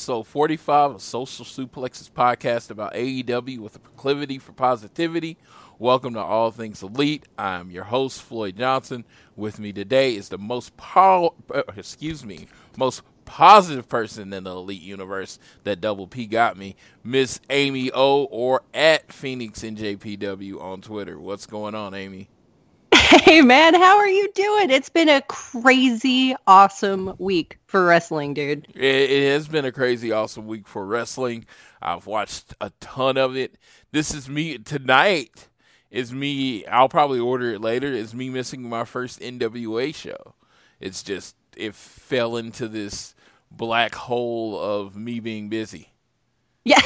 Episode 45 of Social Suplexes podcast about AEW with a proclivity for positivity. Welcome to All Things Elite. I'm your host Floyd Johnson. With me today is the most po- uh, excuse me, most positive person in the Elite universe that Double P got me, Miss Amy O or at Phoenix NJPW on Twitter. What's going on, Amy? Hey man, how are you doing? It's been a crazy awesome week for wrestling, dude. It, it has been a crazy, awesome week for wrestling. I've watched a ton of it. This is me tonight. Is me. I'll probably order it later. Is me missing my first NWA show. It's just it fell into this black hole of me being busy. Yeah.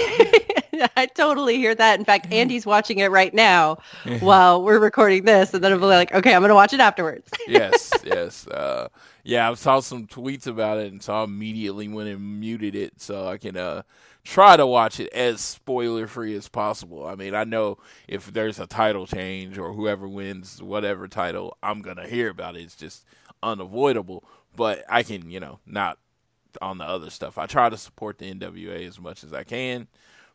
I totally hear that. In fact, Andy's watching it right now while we're recording this and then I'll be like, okay, I'm going to watch it afterwards. yes, yes. Uh, yeah, I saw some tweets about it, and so I immediately went and muted it so I can uh, try to watch it as spoiler free as possible. I mean, I know if there's a title change or whoever wins whatever title, I'm gonna hear about it. It's just unavoidable. But I can, you know, not on the other stuff. I try to support the NWA as much as I can,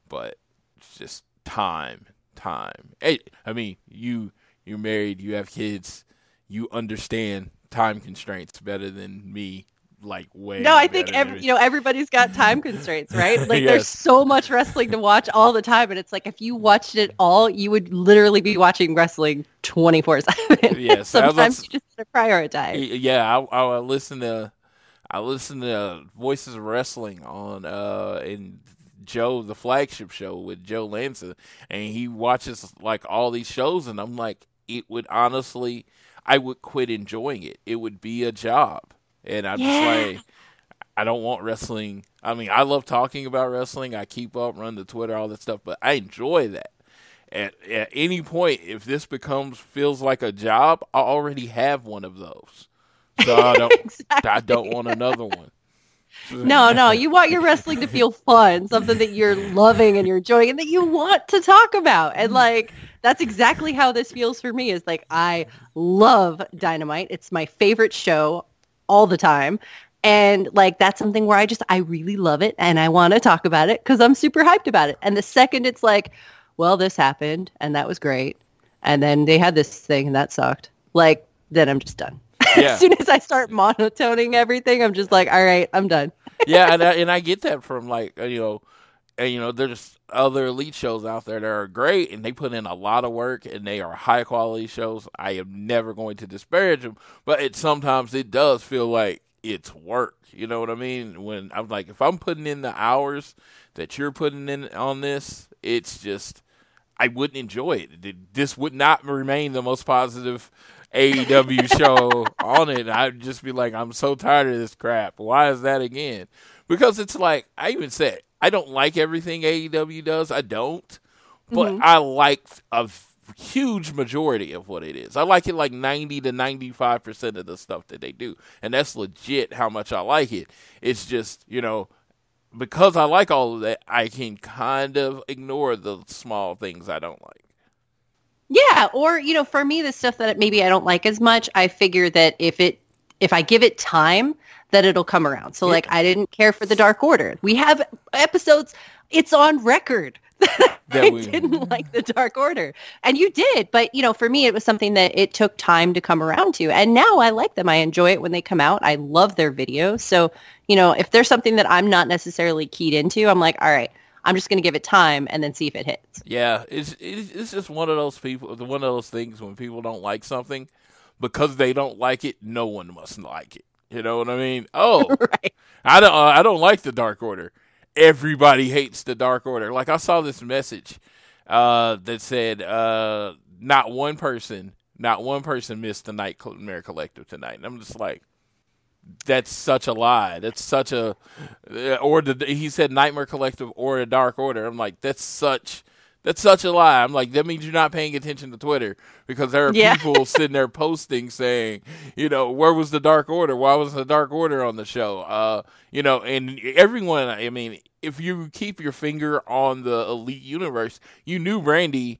but it's just time, time. Hey, I mean, you you're married, you have kids, you understand time constraints better than me. Like way. No, I think every, you know everybody's got time constraints, right? Like Yes. there's so much wrestling to watch all the time, and it's like if you watched it all, you would literally be watching wrestling 24 seven. Yes, sometimes you just gotta prioritize. Yeah, I, I listen to I listen to Voices of Wrestling on uh in Joe the flagship show with Joe Lanza and he watches like all these shows and I'm like it would honestly I would quit enjoying it. It would be a job. And I'm Yeah. just like I don't want wrestling. I mean, I love talking about wrestling. I keep up, run the Twitter, all that stuff, but I enjoy that. At, at any point, if this becomes feels like a job, I already have one of those, so I don't. I don't want another one. No, no, you want your wrestling to feel fun, something that you're loving and you're enjoying and that you want to talk about. And mm-hmm. like that's exactly how this feels for me is like I love Dynamite. It's my favorite show all the time. And like that's something where I just I really love it and I want to talk about it cuz I'm super hyped about it. And the second it's like, well, this happened and that was great. And then they had this thing and that sucked. Like then I'm just done. Yeah. as soon as I start monotoning everything, I'm just like, all right, I'm done. yeah, and I, and I get that from like uh, you know, and, you know, there's other elite shows out there that are great, and they put in a lot of work, and they are high quality shows. I am never going to disparage them, but it sometimes it does feel like it's work. You know what I mean? When I'm like, if I'm putting in the hours that you're putting in on this, it's just I wouldn't enjoy it. This would not remain the most positive AEW show on it. I'd just be like, I'm so tired of this crap. Why is that again? Because it's like I even said I don't like everything AEW does. I don't, but Mhm. I like a huge majority of what it is. I like it like 90 to 95% of the stuff that they do. And that's legit how much I like it. It's just, you know, because I like all of that, I can kind of ignore the small things I don't like. Yeah, or you know, for me, the stuff that maybe I don't like as much, I figure that if it if I give it time, that it'll come around. So, like, I didn't care for the Dark Order. We have episodes. It's on record that That I didn't like the Dark Order, and you did. But you know, for me, it was something that it took time to come around to, and now I like them. I enjoy it when they come out. I love their videos. So, you know, if there's something that I'm not necessarily keyed into, I'm like, all right, I'm just going to give it time and then see if it hits. Yeah, it's it's just one of those people, one of those things when people don't like something because they don't like it, no one must like it. You know what I mean? Oh, right. I don't uh, I don't like the Dark Order. Everybody hates the Dark Order. Like I saw this message uh, that said uh, not one person, not one person missed the Nightmare Collective tonight. And I'm just like that's such a lie. That's such a or the he said Nightmare Collective or the Dark Order. I'm like that's such that's such a lie. I'm like that means you're not paying attention to Twitter because there are Yeah. people sitting there posting saying, you know, where was the Dark Order? Why was the Dark Order on the show? Uh, you know, and everyone. I mean, if you keep your finger on the Elite Universe, you knew Brandy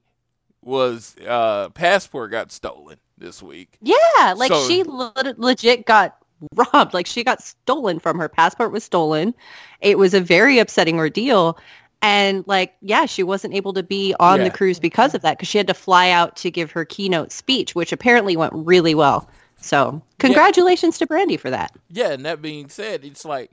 was uh passport got stolen this week. Yeah, like So- she le- legit got robbed. Like she got stolen from her passport was stolen. It was a very upsetting ordeal. And like, yeah, she wasn't able to be on Yeah. the cruise because of that because she had to fly out to give her keynote speech, which apparently went really well. So congratulations to Brandy for that. Yeah, and that being said, it's like,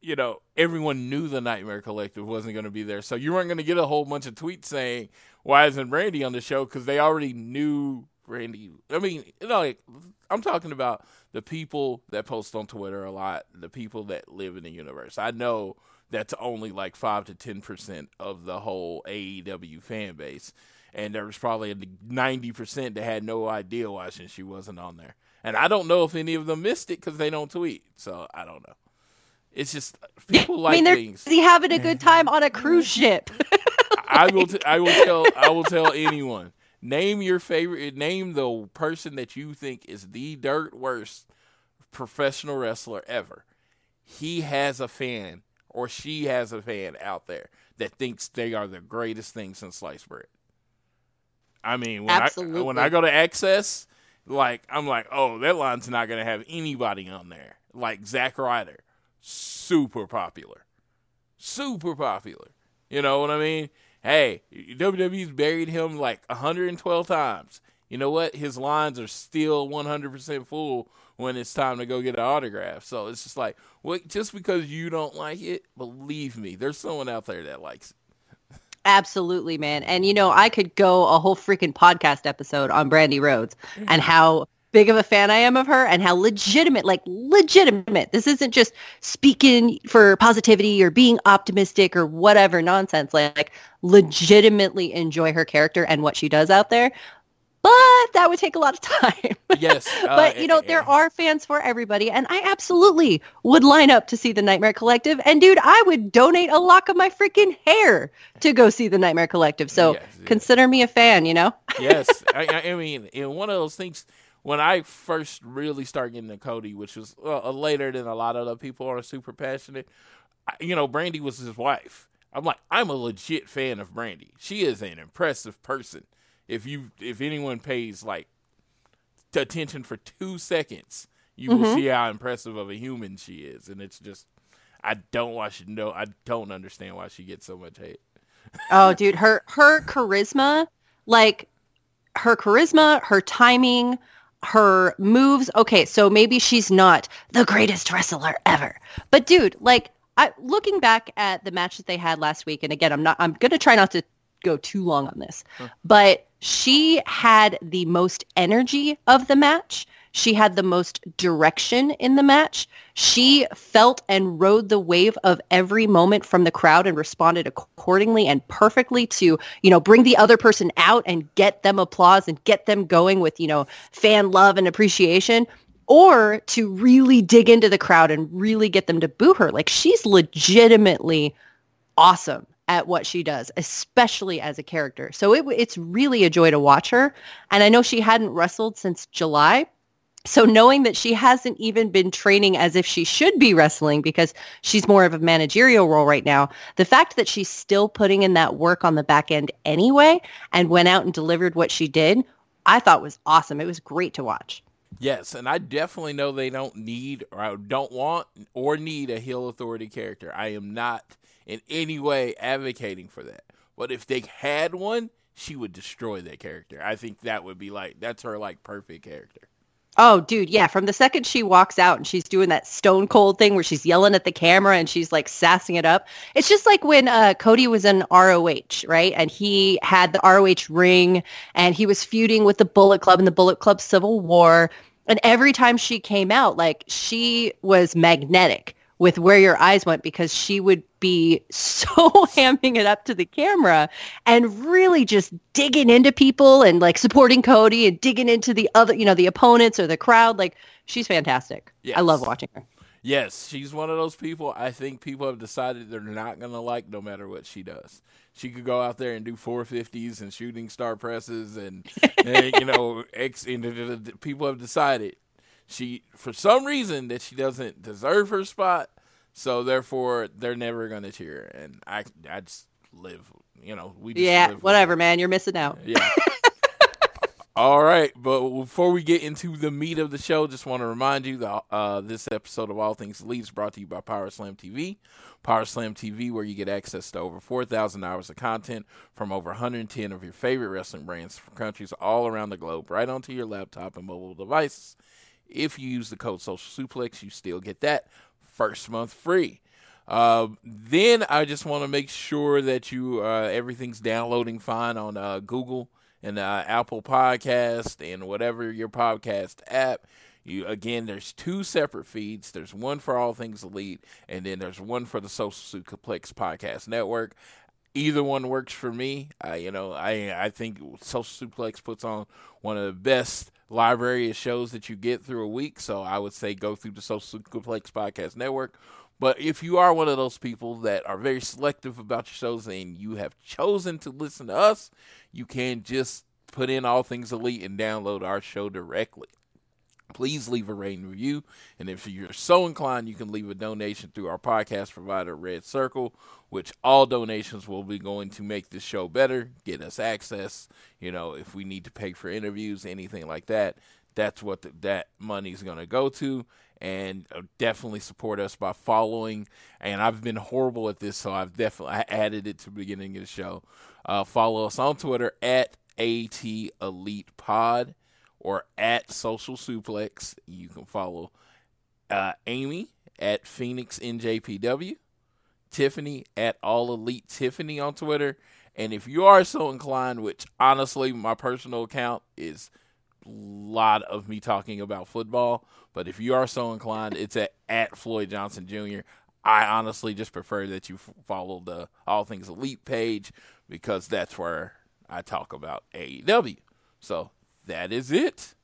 you know, everyone knew the Nightmare Collective wasn't going to be there. So you weren't going to get a whole bunch of tweets saying, why isn't Brandy on the show? Because they already knew Brandy. I mean, you know, like, I'm talking about the people that post on Twitter a lot, the people that live in the universe. I know that's only like 5 to 10% of the whole AEW fan base. And there was probably a 90% that had no idea why since she wasn't on there. And I don't know if any of them missed it because they don't tweet. So I don't know. It's just people I like mean, they're things. having a good time on a cruise ship. I will. T- I will tell. I will tell anyone. Name your favorite. Name the person that you think is the dirt worst professional wrestler ever. He has a fan, or she has a fan out there that thinks they are the greatest thing since sliced bread. I mean, when I when I go to Axxess, like I'm like, oh, that line's not gonna have anybody on there. Like Zack Ryder, super popular, super popular. You know what I mean? Hey, WWE's buried him like 112 times. You know what? His lines are still 100% full when it's time to go get an autograph. So it's just like, well, just because you don't like it, believe me, there's someone out there that likes it. Absolutely, man. And you know, I could go a whole freaking podcast episode on Brandy Rhodes and how big of a fan I am of her and how legitimate, like legitimate. This isn't just speaking for positivity or being optimistic or whatever nonsense. Like, like legitimately enjoy her character and what she does out there. But that would take a lot of time. Yes, uh, but you know, there eh, are fans for everybody, and I absolutely would line up to see the Nightmare Collective. And dude, I would donate a lock of my freaking hair to go see the Nightmare Collective. So Yes, yes. consider me a fan. You know? yes, I, I- I mean, in one of those things, when I first really started getting to Cody, which was uh, later than a lot of other people are super passionate, I, you know, Brandy was his wife. I'm like, I'm a legit fan of Brandy. She is an impressive person. If you, if anyone pays like attention for two seconds, you will see how impressive of a human she is, and it's just, I don't why she know, I don't understand why she gets so much hate. Oh, dude, her her charisma, like her charisma, her timing, her moves. Okay, so maybe she's not the greatest wrestler ever, but dude, like I looking back at the match that they had last week, and again, I'm not. I'm gonna try not to go too long on this, but she had the most energy of the match. She had the most direction in the match. She felt and rode the wave of every moment from the crowd and responded accordingly and perfectly to, you know, bring the other person out and get them applause and get them going with, you know, fan love and appreciation or to really dig into the crowd and really get them to boo her. Like she's legitimately awesome at what she does, especially as a character. So it, it's really a joy to watch her. And I know she hadn't wrestled since July. So knowing that she hasn't even been training as if she should be wrestling because she's more of a managerial role right now, the fact that she's still putting in that work on the back end anyway and went out and delivered what she did, I thought was awesome. It was great to watch. Yes, and I definitely know they don't need or don't want or need a heel authority character. I am not in any way advocating for that. But if they had one, she would destroy that character. I think that would be like that's her like perfect character. Oh, dude, yeah. From the second she walks out and she's doing that stone cold thing where she's yelling at the camera and she's like sassing it up. It's just like when uh, Cody was in ROH, right? And he had the ROH ring and he was feuding with the Bullet Club in the Bullet Club Civil War. And every time she came out, like she was magnetic with where your eyes went because she would be so hamming it up to the camera and really just digging into people and like supporting Cody and digging into the other, you know, the opponents or the crowd. Like she's fantastic. Yes. I love watching her. Yes, she's one of those people I think people have decided they're not going to like no matter what she does. She could go out there and do 450s and shooting star presses and, and you know, ex, and people have decided she for some reason that she doesn't deserve her spot, so therefore they're never going to cheer. And I I just live, you know, we just Yeah, whatever, man. You're missing out. yeah. All right, but before we get into the meat of the show, just want to remind you that uh, this episode of All Things Elite is brought to you by Power Slam TV. Power Slam TV, where you get access to over 4,000 hours of content from over 110 of your favorite wrestling brands from countries all around the globe, right onto your laptop and mobile devices. If you use the code Social Suplex, you still get that first month free. Uh, then I just want to make sure that you uh, everything's downloading fine on uh, Google and uh, Apple Podcast and whatever your podcast app. You again, there's two separate feeds. There's one for All Things Elite, and then there's one for the Social Suplex Podcast Network. Either one works for me. Uh, you know, I I think Social Suplex puts on one of the best library of shows that you get through a week. So I would say go through the Social Suplex Podcast Network. But if you are one of those people that are very selective about your shows and you have chosen to listen to us, you can just put in All Things Elite and download our show directly. Please leave a rating review. And if you're so inclined, you can leave a donation through our podcast provider, Red Circle, which all donations will be going to make this show better, get us access. You know, if we need to pay for interviews, anything like that, that's what the, that money is going to go to. And uh, definitely support us by following. And I've been horrible at this, so I've definitely I added it to the beginning of the show. Uh, follow us on Twitter at AT Elite Pod or at Social Suplex. You can follow uh, Amy at Phoenix NJPW, Tiffany at All Elite Tiffany on Twitter. And if you are so inclined, which honestly, my personal account is a lot of me talking about football, but if you are so inclined, it's at, at Floyd Johnson Jr. I honestly just prefer that you follow the All Things Elite page because that's where I talk about AEW. So that is it.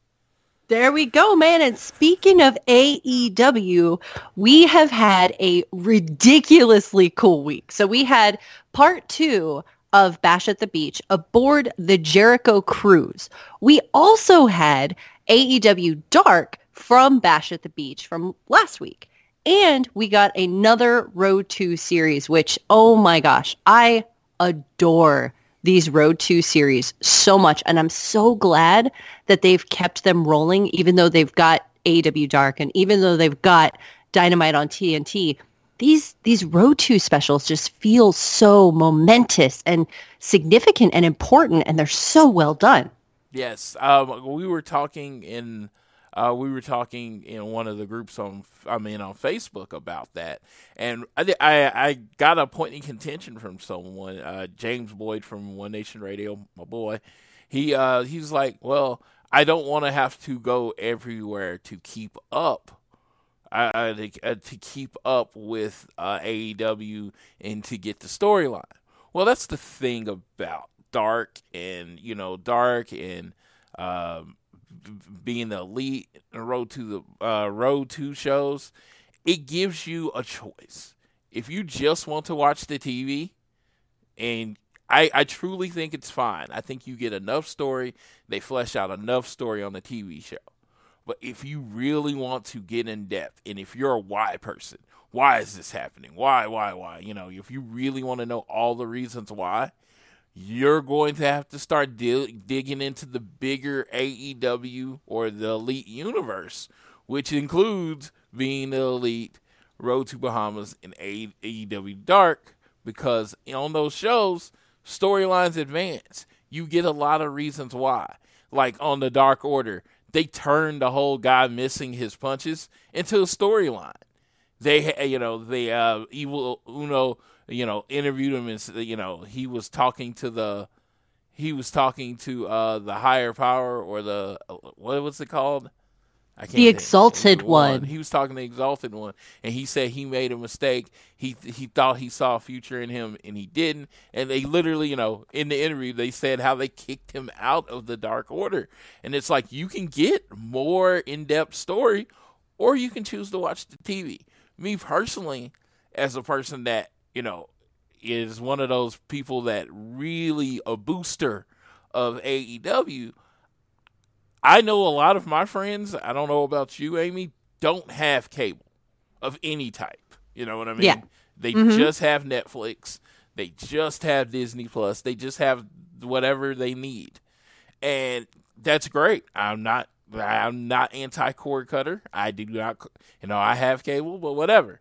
There we go, man. And speaking of AEW, we have had a ridiculously cool week. So we had part two of Bash at the Beach aboard the Jericho Cruise. We also had AEW Dark from Bash at the Beach from last week. And we got another Road 2 series, which, oh my gosh, I adore these Road 2 series so much. And I'm so glad that they've kept them rolling, even though they've got AW Dark and even though they've got Dynamite on TNT. These these Road 2 specials just feel so momentous and significant and important, and they're so well done. Yes, um, we were talking in uh, we were talking in one of the groups on I mean on Facebook about that, and I I, I got a point in contention from someone, uh, James Boyd from One Nation Radio, my boy. He uh, he's like, well, I don't want to have to go everywhere to keep up. Uh, to, uh, to keep up with uh, AEW and to get the storyline. Well, that's the thing about Dark and you know Dark and um, being the elite road to the uh, road to shows, it gives you a choice. If you just want to watch the TV, and I, I truly think it's fine. I think you get enough story. They flesh out enough story on the TV show. But if you really want to get in depth, and if you're a why person, why is this happening? Why, why, why? You know, if you really want to know all the reasons why, you're going to have to start di- digging into the bigger AEW or the Elite universe, which includes being the Elite, Road to Bahamas, and AEW Dark, because on those shows, storylines advance. You get a lot of reasons why. Like on the Dark Order, they turned the whole guy missing his punches into a storyline. They, you know, the uh, evil Uno, you know, interviewed him and you know he was talking to the, he was talking to uh, the higher power or the what was it called? I can't The. Exalted One. He was talking to the exalted one, and he said he made a mistake. He he thought he saw a future in him, and he didn't. And they literally, you know, in the interview, they said how they kicked him out of the Dark Order. And it's like you can get more in depth story, or you can choose to watch the TV. Me personally, as a person that you know is one of those people that really a booster of AEW. I know a lot of my friends, I don't know about you, Amy, don't have cable of any type. You know what I mean? Yeah. They Mhm. just have Netflix. They just have Disney Plus. They just have whatever they need. And that's great. I'm not I'm not anti cord cutter. I do not you know, I have cable, but whatever.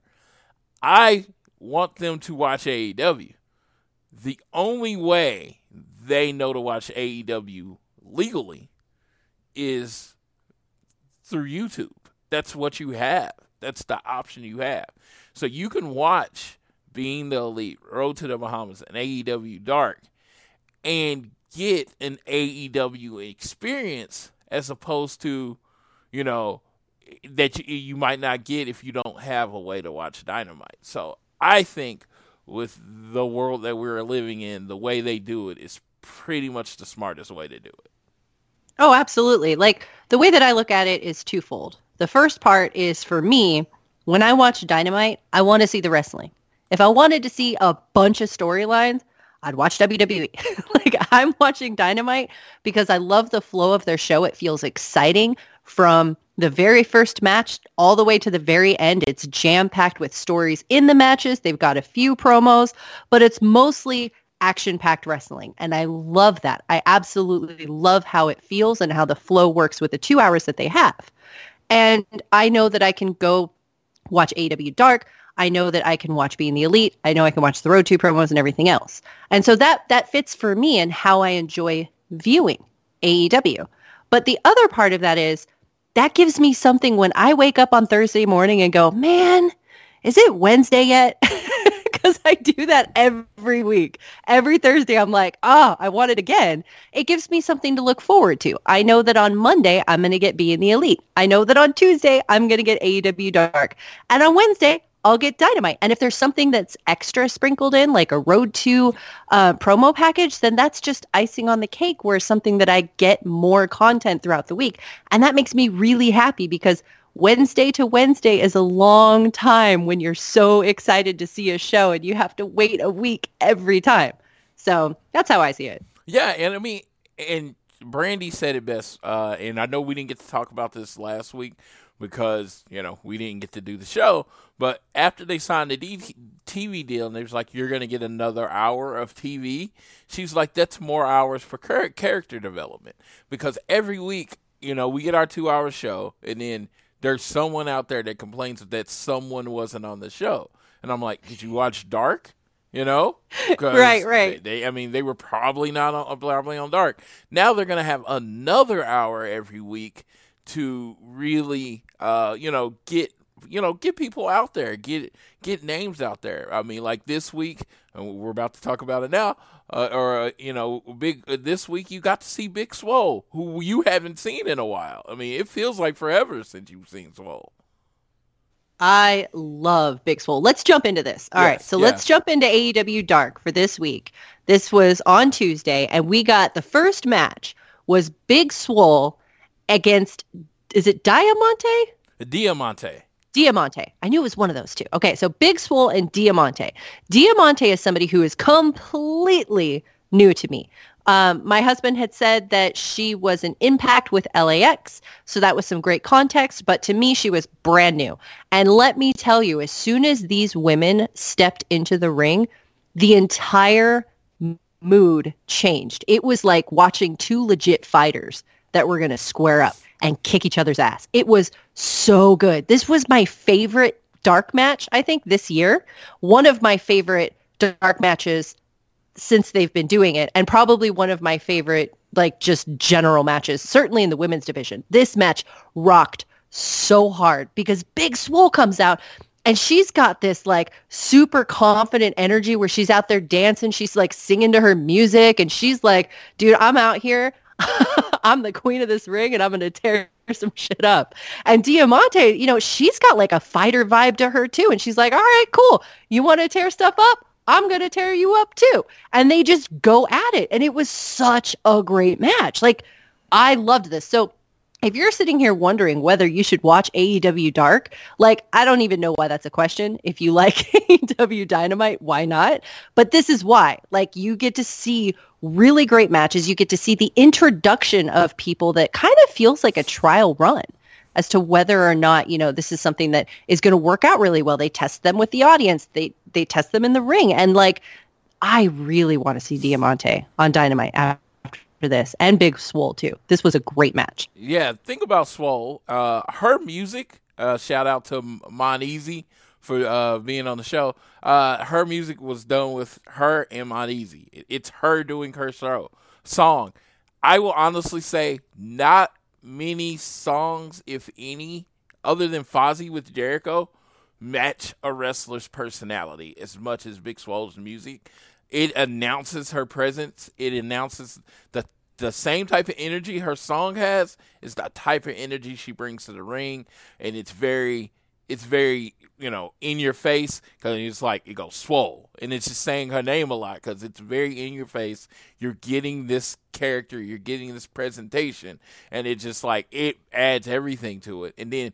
I want them to watch AEW. The only way they know to watch AEW legally is through YouTube. That's what you have. That's the option you have. So you can watch Being the Elite, Road to the Bahamas, and AEW Dark and get an AEW experience as opposed to, you know, that you, you might not get if you don't have a way to watch Dynamite. So I think with the world that we're living in, the way they do it is pretty much the smartest way to do it. Oh, absolutely. Like the way that I look at it is twofold. The first part is for me, when I watch Dynamite, I want to see the wrestling. If I wanted to see a bunch of storylines, I'd watch WWE. like I'm watching Dynamite because I love the flow of their show. It feels exciting from the very first match all the way to the very end. It's jam-packed with stories in the matches. They've got a few promos, but it's mostly action-packed wrestling. And I love that. I absolutely love how it feels and how the flow works with the two hours that they have. And I know that I can go watch AW Dark. I know that I can watch Being the Elite. I know I can watch the Road to promos and everything else. And so that that fits for me and how I enjoy viewing AEW. But the other part of that is that gives me something when I wake up on Thursday morning and go, man, is it Wednesday yet? Because I do that every week. Every Thursday, I'm like, oh, I want it again. It gives me something to look forward to. I know that on Monday, I'm going to get Being the Elite. I know that on Tuesday, I'm going to get AEW Dark. And on Wednesday, I'll get Dynamite. And if there's something that's extra sprinkled in, like a Road to uh, promo package, then that's just icing on the cake where something that I get more content throughout the week. And that makes me really happy because Wednesday to Wednesday is a long time when you're so excited to see a show and you have to wait a week every time. So that's how I see it. Yeah, and I mean, and Brandy said it best. Uh, and I know we didn't get to talk about this last week because you know we didn't get to do the show. But after they signed the D- TV deal, and they was like, "You're going to get another hour of TV," she's like, "That's more hours for char- character development because every week, you know, we get our two hour show, and then there's someone out there that complains that someone wasn't on the show, and I'm like, "Did you watch Dark?" You know, Right, right. They, they- I mean, they were probably not on, probably on Dark. Now they're going to have another hour every week to really, uh, you know, get you know get people out there, get get names out there. I mean, like this week, and we're about to talk about it now. Uh, or uh, you know, big uh, this week you got to see Big Swole, who you haven't seen in a while. I mean, it feels like forever since you've seen Swole. I love Big Swole. Let's jump into this. All right, Yes, so yeah. let's jump into AEW Dark for this week. This was on Tuesday, and we got the first match was Big Swole against is it Diamante? Diamante. Diamante. I knew it was one of those two. Okay, so Big Swole and Diamante. Diamante is somebody who is completely new to me. Um, my husband had said that she was an impact with LAX, so that was some great context. But to me, she was brand new. And let me tell you, as soon as these women stepped into the ring, the entire mood changed. It was like watching two legit fighters that were going to square up and kick each other's ass. It was so good. This was my favorite dark match, I think, this year. One of my favorite dark matches since they've been doing it and probably one of my favorite like just general matches certainly in the women's division this match rocked so hard because big swole comes out and she's got this like super confident energy where she's out there dancing she's like singing to her music and she's like dude i'm out here i'm the queen of this ring and i'm gonna tear some shit up and diamante you know she's got like a fighter vibe to her too and she's like all right cool you want to tear stuff up I'm going to tear you up too. And they just go at it. And it was such a great match. Like, I loved this. So if you're sitting here wondering whether you should watch AEW Dark, like, I don't even know why that's a question. If you like AEW Dynamite, why not? But this is why. Like, you get to see really great matches. You get to see the introduction of people that kind of feels like a trial run as to whether or not you know this is something that is going to work out really well. They test them with the audience. They they test them in the ring, and like I really want to see Diamante on Dynamite after this, and Big Swole too. This was a great match. Yeah, think about Swole. Uh, her music. Uh, shout out to Mon Easy for uh, being on the show. Uh, her music was done with her and Mon Easy. It, it's her doing her show song. I will honestly say, not many songs, if any, other than Fozzy with Jericho, match a wrestler's personality as much as Big Swole's music. It announces her presence. It announces the the same type of energy her song has is the type of energy she brings to the ring, and it's very it's very you know in your face because it's like it goes swole. And it's just saying her name a lot because it's very in your face. You're getting this character you're getting this presentation and it just like it adds everything to it. And then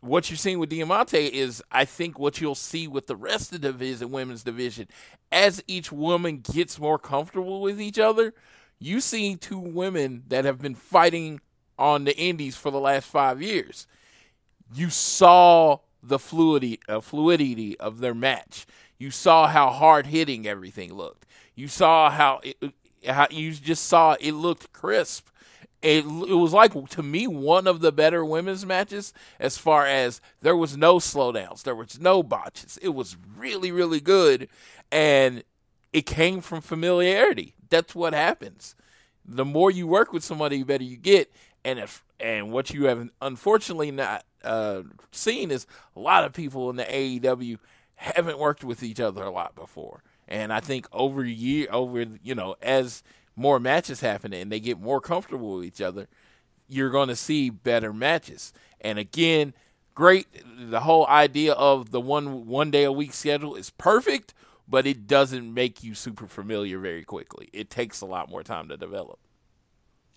what you're seeing with Diamante is I think what you'll see with the rest of the division women's division as each woman gets more comfortable with each other you see two women that have been fighting on the indies for the last 5 years you saw the fluidity, uh, fluidity of their match. You saw how hard hitting everything looked. You saw how it, how you just saw it looked crisp. It, it was like to me one of the better women's matches as far as there was no slowdowns, there was no botches. It was really really good, and it came from familiarity. That's what happens. The more you work with somebody, the better you get. And if and what you have unfortunately not uh, seen is a lot of people in the AEW haven't worked with each other a lot before, and I think over year over you know as more matches happen and they get more comfortable with each other, you're going to see better matches. And again, great. The whole idea of the one one day a week schedule is perfect, but it doesn't make you super familiar very quickly. It takes a lot more time to develop.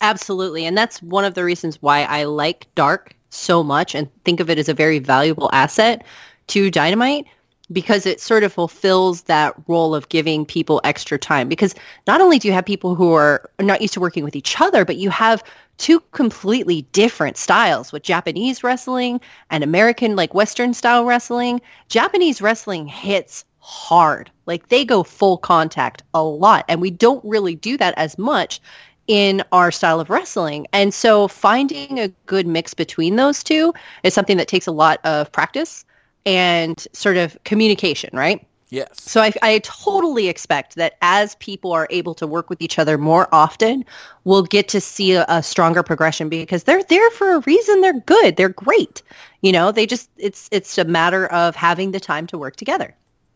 Absolutely. And that's one of the reasons why I like Dark so much and think of it as a very valuable asset to Dynamite because it sort of fulfills that role of giving people extra time. Because not only do you have people who are not used to working with each other, but you have two completely different styles with Japanese wrestling and American like Western style wrestling. Japanese wrestling hits hard. Like they go full contact a lot. And we don't really do that as much in our style of wrestling. And so finding a good mix between those two is something that takes a lot of practice and sort of communication, right? Yes. So I, I totally expect that as people are able to work with each other more often, we'll get to see a, a stronger progression because they're there for a reason. They're good. They're great. You know, they just it's it's a matter of having the time to work together.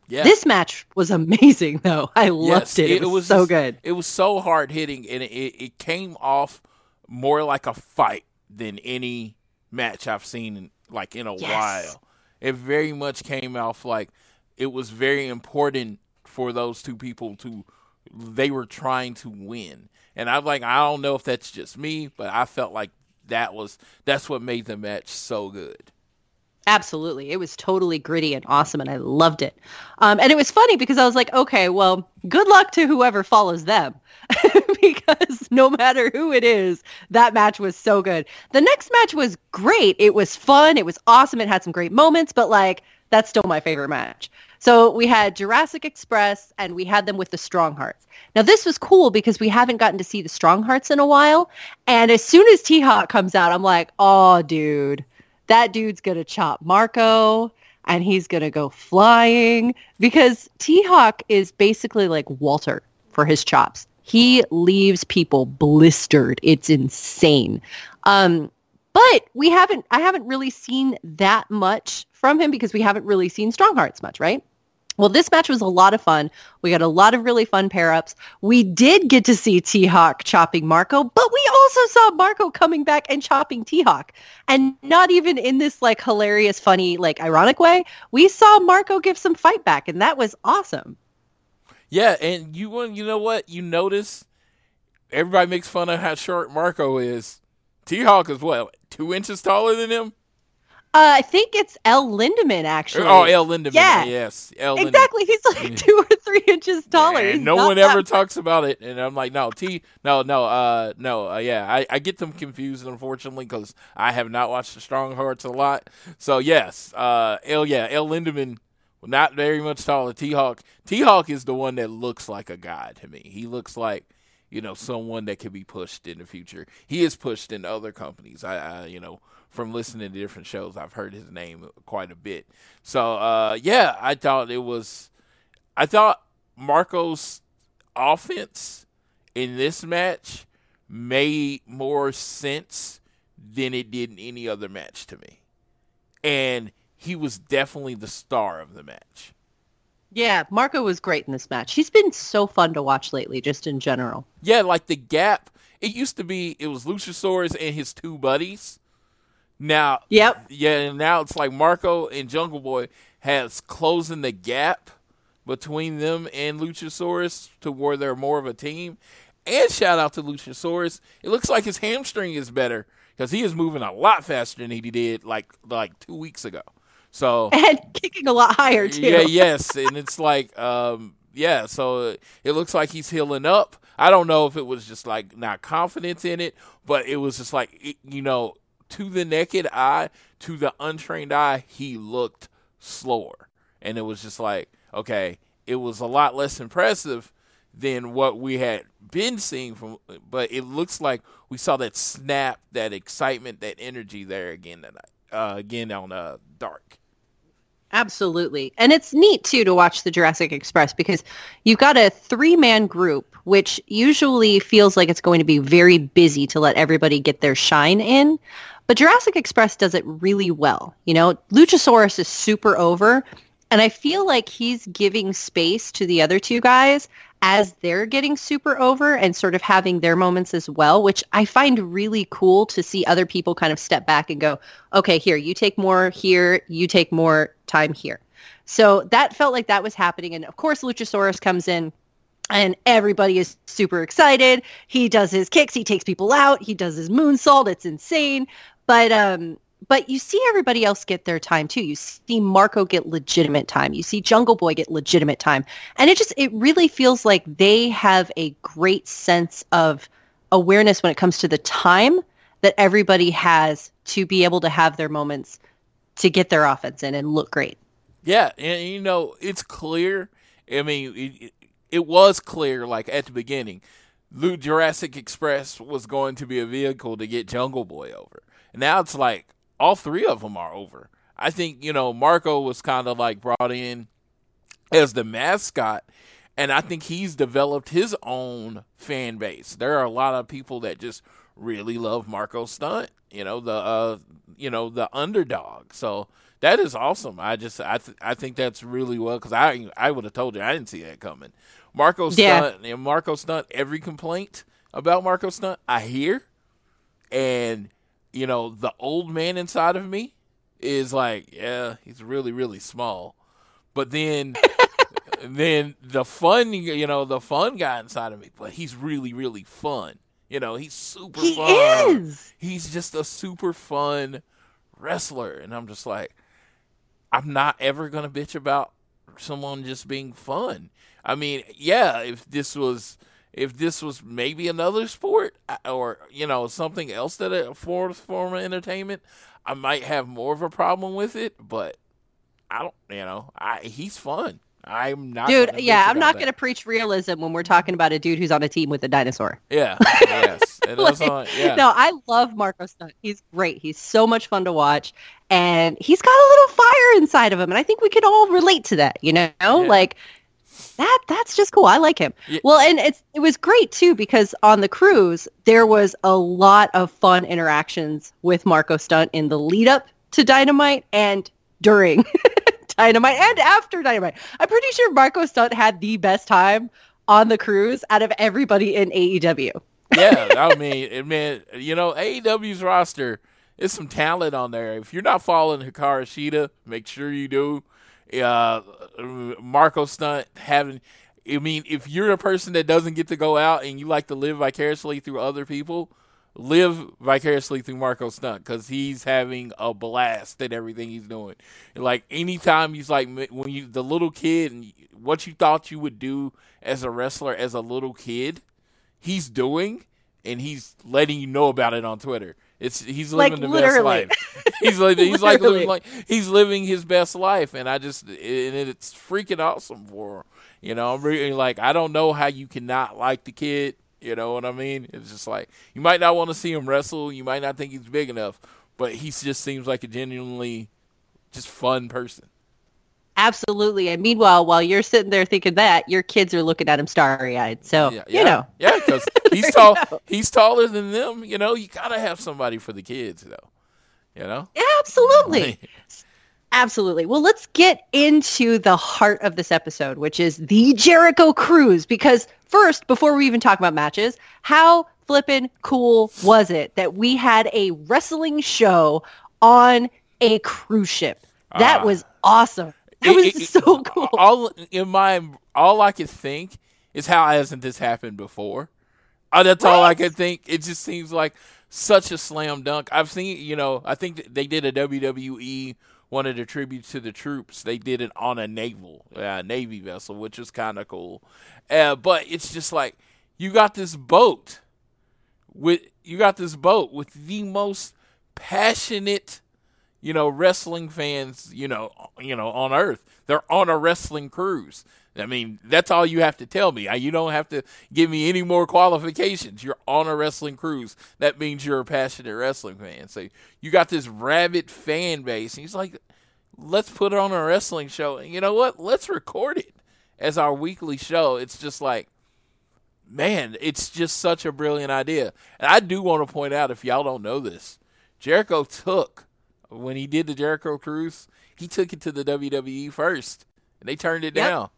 Yeah. This match was amazing, though. I loved it. It, was, so good. It was so hard hitting, and it, it came off more like a fight than any match I've seen in, like in a Yes. while. It very much came off like it was very important for those two people to they were trying to win. And I'm like, I don't know if that's just me, but I felt like that was that's what made the match so good. Absolutely. It was totally gritty and awesome and I loved it. Um, and it was funny because I was like, okay, well, good luck to whoever follows them. because no matter who it is, that match was so good. The next match was great. It was fun. It was awesome. It had some great moments, but like that's still my favorite match. So we had Jurassic Express and we had them with the Strong Hearts. Now this was cool because we haven't gotten to see the Strong Hearts in a while. And as soon as T-Hawk comes out, I'm like, oh, dude, that dude's going to chop Marco and he's going to go flying because T-Hawk is basically like Walter for his chops. He leaves people blistered. It's insane. Um, but we haven't, I haven't really seen that much from him because we haven't really seen Strong Hearts much, right? Well, this match was a lot of fun. We got a lot of really fun pair-ups. We did get to see T-Hawk chopping Marco, but we also saw Marco coming back and chopping T-Hawk. And not even in this like hilarious, funny, like ironic way. We saw Marco give some fight back, and that was awesome. Yeah, and you you know what? You notice everybody makes fun of how short Marco is. T Hawk is what, two inches taller than him? Uh, I think it's El Lindaman, actually. Oh, El Lindaman. Yeah. Yes. El Lindaman. Exactly. He's like two or three inches taller. And no one ever talks about it, and I'm like, no, T, no, no, uh, no, uh, yeah, I, I get them confused, unfortunately, because I have not watched the Strong Hearts a lot. So yes, uh, El, yeah, El Lindaman, not very much taller. T Hawk, T Hawk is the one that looks like a guy to me. He looks like, you know, someone that can be pushed in the future. He is pushed in other companies. I, I you know, from listening to different shows, I've heard his name quite a bit. So, uh, yeah, I thought it was. I thought Marco's offense in this match made more sense than it did in any other match to me. And he was definitely the star of the match. Yeah, Marco was great in this match. He's been so fun to watch lately, just in general. Yeah, like the gap. It used to be it was Luchasaurus and his two buddies. Now, Yep. yeah, and now it's like Marco and Jungle Boy has closing the gap between them and Luchasaurus to where they're more of a team. And shout out to Luchasaurus. It looks like his hamstring is better because he is moving a lot faster than he did like like two weeks ago. So And kicking a lot higher, too. yeah, yes, and it's like, um, yeah. So it looks like he's healing up. I don't know if it was just like not confidence in it, but it was just like you know, to the naked eye, to the untrained eye, he looked slower, and it was just like, okay, it was a lot less impressive than what we had been seeing from, but it looks like we saw that snap, that excitement, that energy there again tonight, uh, again on uh, Dark. Absolutely. And it's neat too to watch the Jurassic Express because you've got a three-man group, which usually feels like it's going to be very busy to let everybody get their shine in. But Jurassic Express does it really well. You know, Luchasaurus is super over, and I feel like he's giving space to the other two guys as they're getting super over and sort of having their moments as well, which I find really cool to see other people kind of step back and go, okay, here, you take more here, you take more time here. So that felt like that was happening. And of course, Luchasaurus comes in and everybody is super excited. He does his kicks. He takes people out. He does his moonsault. It's insane. But um, but you see everybody else get their time too. You see Marco get legitimate time. You see Jungle Boy get legitimate time. And it just it really feels like they have a great sense of awareness when it comes to the time that everybody has to be able to have their moments to get their offense in and look great. Yeah, and you know it's clear. I mean, it, it, was clear like at the beginning, Jurassic Express was going to be a vehicle to get Jungle Boy over. Now it's like all three of them are over. I think you know Marco was kind of like brought in as the mascot, and I think he's developed his own fan base. There are a lot of people that just really love Marco Stunt. You know the uh, you know the underdog. So that is awesome. I just I th- I think that's really well because I I would have told you I didn't see that coming. Marco Yeah. Stunt and Marco Stunt. Every complaint about Marco Stunt I hear, and you know the old man inside of me is like, yeah, he's really really small, but then. then the fun, you know, the fun guy inside of me, but he's really, really fun. You know, he's super He fun is. he's just a super fun wrestler and i'm just like I'm not ever gonna bitch about someone just being fun. I mean, yeah, if this was if this was maybe another sport or you know something else that a form form of entertainment, I might have more of a problem with it. But I don't, you know, I he's fun. I'm not, Dude, yeah, I'm not going to preach realism when we're talking about a dude who's on a team with a dinosaur. Yeah, yes, Like, all- yeah. No, I love Marco Stunt. He's great. He's so much fun to watch. And he's got a little fire inside of him. And I think we could all relate to that, you know? Like that that's just cool. I like him. Yeah. Well, and it's it was great too because on the cruise there was a lot of fun interactions with Marko Stunt in the lead up to Dynamite and during Dynamite and after Dynamite. I'm pretty sure Marko Stunt had the best time on the cruise out of everybody in AEW. yeah, I mean, it man, you know, AEW's roster is some talent on there. If you're not following Hikaru Shida, make sure you do. Uh, Marko Stunt having, I mean, if you're a person that doesn't get to go out and you like to live vicariously through other people, live vicariously through Marko Stunt because he's having a blast at everything he's doing. Like anytime he's like when you the little kid and what you thought you would do as a wrestler as a little kid he's doing and he's letting you know about it on Twitter. It's he's Like, living the literally. best life. He's like he's like living like he's living his best life, and I just and it's freaking awesome for him. You know, I'm really like I don't know how you cannot like the kid. You know what I mean? It's just like you might not want to see him wrestle. You might not think he's big enough, but he just seems like a genuinely just fun person. Absolutely. And meanwhile, while you're sitting there thinking that, your kids are looking at him starry eyed. So, Yeah, you know, yeah, because he's tall. you. He's taller than them. You know, you gotta have somebody for the kids, though. You know, absolutely. Absolutely. Well, let's get into the heart of this episode, which is the Jericho Cruise. Because first, before we even talk about matches, how flippin' cool was it that we had a wrestling show on a cruise ship? That Ah. was awesome. That It- was it- so cool. All in my all I could think is how hasn't this happened before? Uh, that's all I could think. It just seems like such a slam dunk. I've seen, you know, I think they did a WWE one of the tributes to the troops. They did it on a naval uh, navy vessel, which was kind of cool. Uh, but it's just like you got this boat with you got this boat with the most passionate you know, wrestling fans, you know, you know, on Earth. They're on a wrestling cruise. I mean, that's all you have to tell me. You don't have to give me any more qualifications. You're on a wrestling cruise. That means you're a passionate wrestling fan. So you got this rabid fan base. And he's like, let's put it on a wrestling show. And you know what? Let's record it as our weekly show. It's just like, man, it's just such a brilliant idea. And I do want to point out, if y'all don't know this, Jericho took when he did the Jericho Cruise, he took it to the WWE first, and they turned it Yep. down.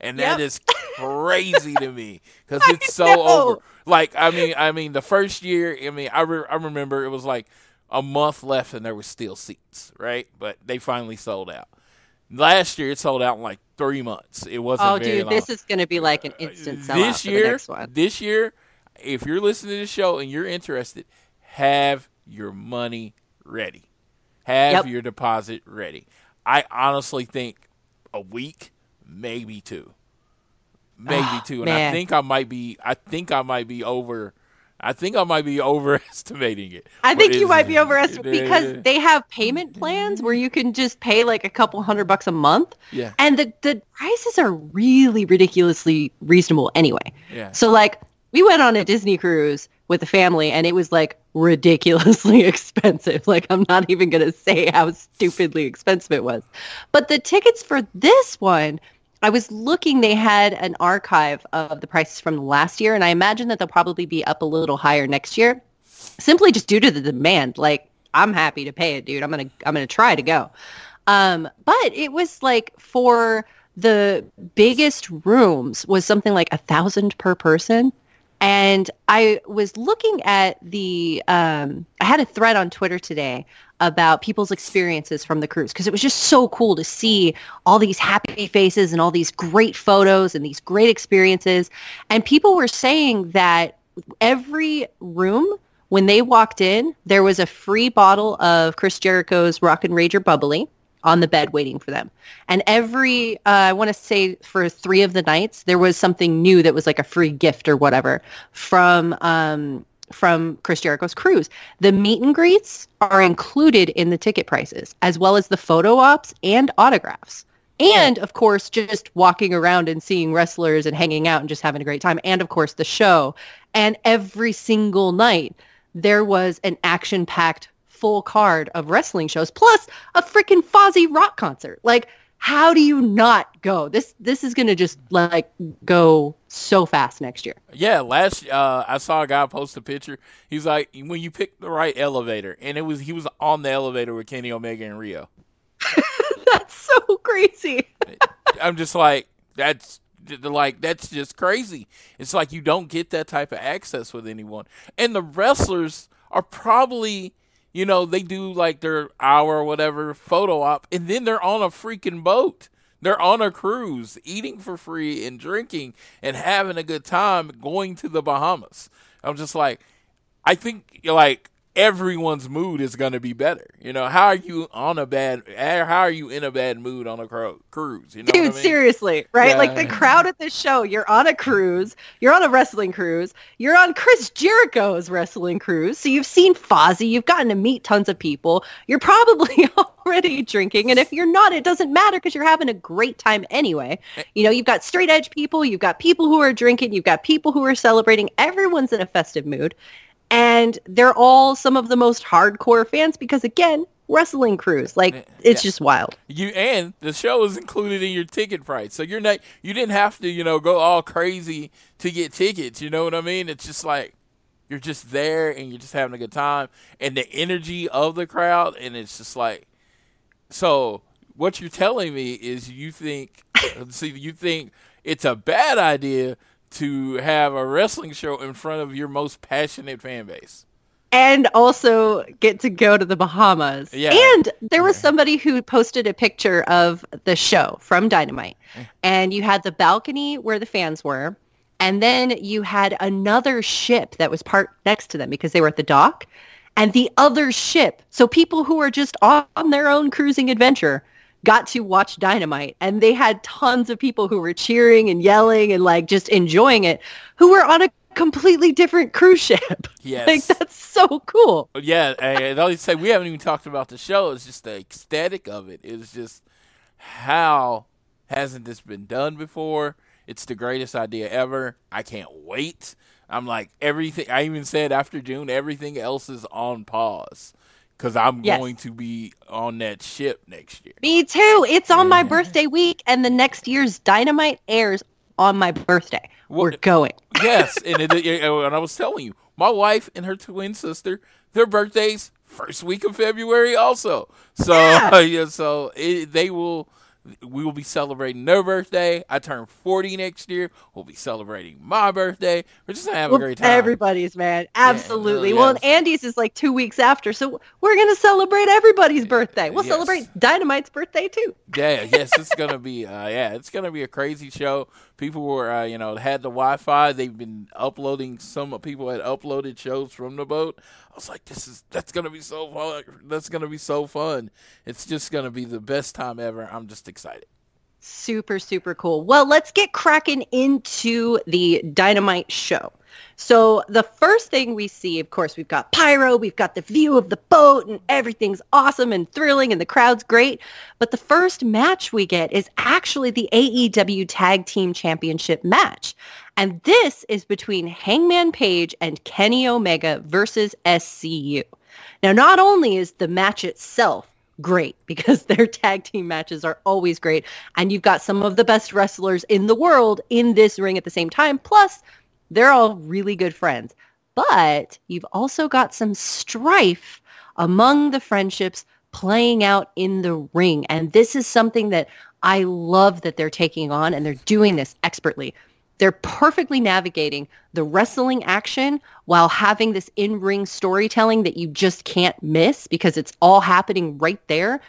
And that Yep. is crazy to me because it's so know. over. Like I mean, I mean, the first year, I mean, I re- I remember it was like a month left and there were still seats, right? But they finally sold out. Last year, it sold out in like three months. It wasn't. Oh, dude, long this is going to be like an instant sellout this year, the next one. this year, if you're listening to the show and you're interested, have your money ready. Have Yep. your deposit ready. I honestly think a week, maybe two, maybe Ah, two, and I think I might be. I think I might be over. I think I might be overestimating it. I think you might be overestimating because they have payment plans where you can just pay like a couple hundred bucks a month. Yeah. And the, the prices are really ridiculously reasonable anyway. Yeah. So like we went on a Disney cruise with the family and it was like ridiculously expensive. Like I'm not even going to say how stupidly expensive it was. But the tickets for this one, I was looking, they had an archive of the prices from last year and I imagine that they'll probably be up a little higher next year simply just due to the demand. Like I'm happy to pay it, dude. I'm gonna I'm gonna try to go. Um, but it was like for the biggest rooms was something like a thousand per person. And I was looking at the, um, I had a thread on Twitter today about people's experiences from the cruise because it was just so cool to see all these happy faces and all these great photos and these great experiences. And people were saying that every room when they walked in, there was a free bottle of Chris Jericho's Rock and Rager Bubbly on the bed waiting for them. And every, uh, I want to say for three of the nights, there was something new that was like a free gift or whatever from um, from Chris Jericho's cruise. The meet and greets are included in the ticket prices, as well as the photo ops and autographs. And of course, just walking around and seeing wrestlers and hanging out and just having a great time. And of course, the show. And every single night, there was an action-packed full card of wrestling shows, plus a freaking Fozzy rock concert. Like, how do you not go? This this is gonna just like go so fast next year. Yeah, last uh, I saw a guy post a picture. He's like, when you pick the right elevator, and it was he was on the elevator with Kenny Omega and Rio. That's so crazy. I'm just like, that's like that's just crazy. It's like you don't get that type of access with anyone, and the wrestlers are probably. You know, they do like their hour or whatever photo op, and then they're on a freaking boat. They're on a cruise, eating for free and drinking and having a good time going to the Bahamas. I'm just like, I think like everyone's mood is going to be better. You know, how are you on a bad? How are you in a bad mood on a cru- cruise? You know, Dude, I mean? seriously, right? Yeah. Like the crowd at this show, you're on a cruise, you're on a wrestling cruise, you're on Chris Jericho's wrestling cruise. So you've seen Fozzy, you've gotten to meet tons of people. You're probably already drinking. And if you're not, it doesn't matter because you're having a great time anyway. Eh. You know, you've got straight edge people, you've got people who are drinking, you've got people who are celebrating. Everyone's in a festive mood. And they're all some of the most hardcore fans because again, wrestling cruise like eh, it's Yeah. just wild. You and the show is included in your ticket price, so you're not you didn't have to you know go all crazy to get tickets. You know what I mean? It's just like you're just there and you're just having a good time, and the energy of the crowd, and it's just like so. What you're telling me is you think see you think it's a bad idea to have a wrestling show in front of your most passionate fan base. and also get to go to the Bahamas. Yeah. And there was somebody who posted a picture of the show from Dynamite. And you had the balcony where the fans were. And then you had another ship that was parked next to them because they were at the dock. And the other ship, so people who are just on their own cruising adventure got to watch Dynamite. And they had tons of people who were cheering and yelling and like just enjoying it who were on a completely different cruise ship. Yes. Like that's so cool. Yeah, and I say we haven't even talked about the show. It's just the ecstatic of it. It's just how hasn't this been done before? It's the greatest idea ever. I can't wait. I'm like everything. I even said after June, everything else is on pause because I'm Yes. going to be on that ship next year. Me too. It's on my birthday week and the next year's Dynamite airs on my birthday. We're going. yes, and it, it- and I was telling you, my wife and her twin sister, their birthdays first week of February also. So Yeah. yeah, so it, they will. We will be celebrating their birthday. I turn forty next year. We'll be celebrating my birthday. We're just gonna have Well, a great time. Everybody's man. Absolutely. no, Well, yes. and Andy's is like two weeks after. So we're going to celebrate everybody's birthday. We'll Yes. celebrate Dynamite's birthday too. Yeah, yes, it's gonna be. Uh, yeah, it's gonna be a crazy show. People were, uh, you know, had the Wi-Fi. They've been uploading. Some people had uploaded shows from the boat. I was like, this is that's gonna be so fun. That's gonna be so fun. It's just gonna be the best time ever. I'm just excited. Super, super cool. Well, let's get cracking into the Dynamite show. So the first thing we see, of course, we've got pyro, we've got the view of the boat, and everything's awesome and thrilling, and the crowd's great. But the first match we get is actually the AEW Tag Team Championship match. And this is between Hangman Page and Kenny Omega versus SCU. Now, not only is the match itself great because their tag team matches are always great, and you've got some of the best wrestlers in the world in this ring at the same time. Plus, they're all really good friends. But you've also got some strife among the friendships playing out in the ring. And this is something that I love that they're taking on and they're doing this expertly. They're perfectly navigating the wrestling action while having this in-ring storytelling that you just can't miss because it's all happening right there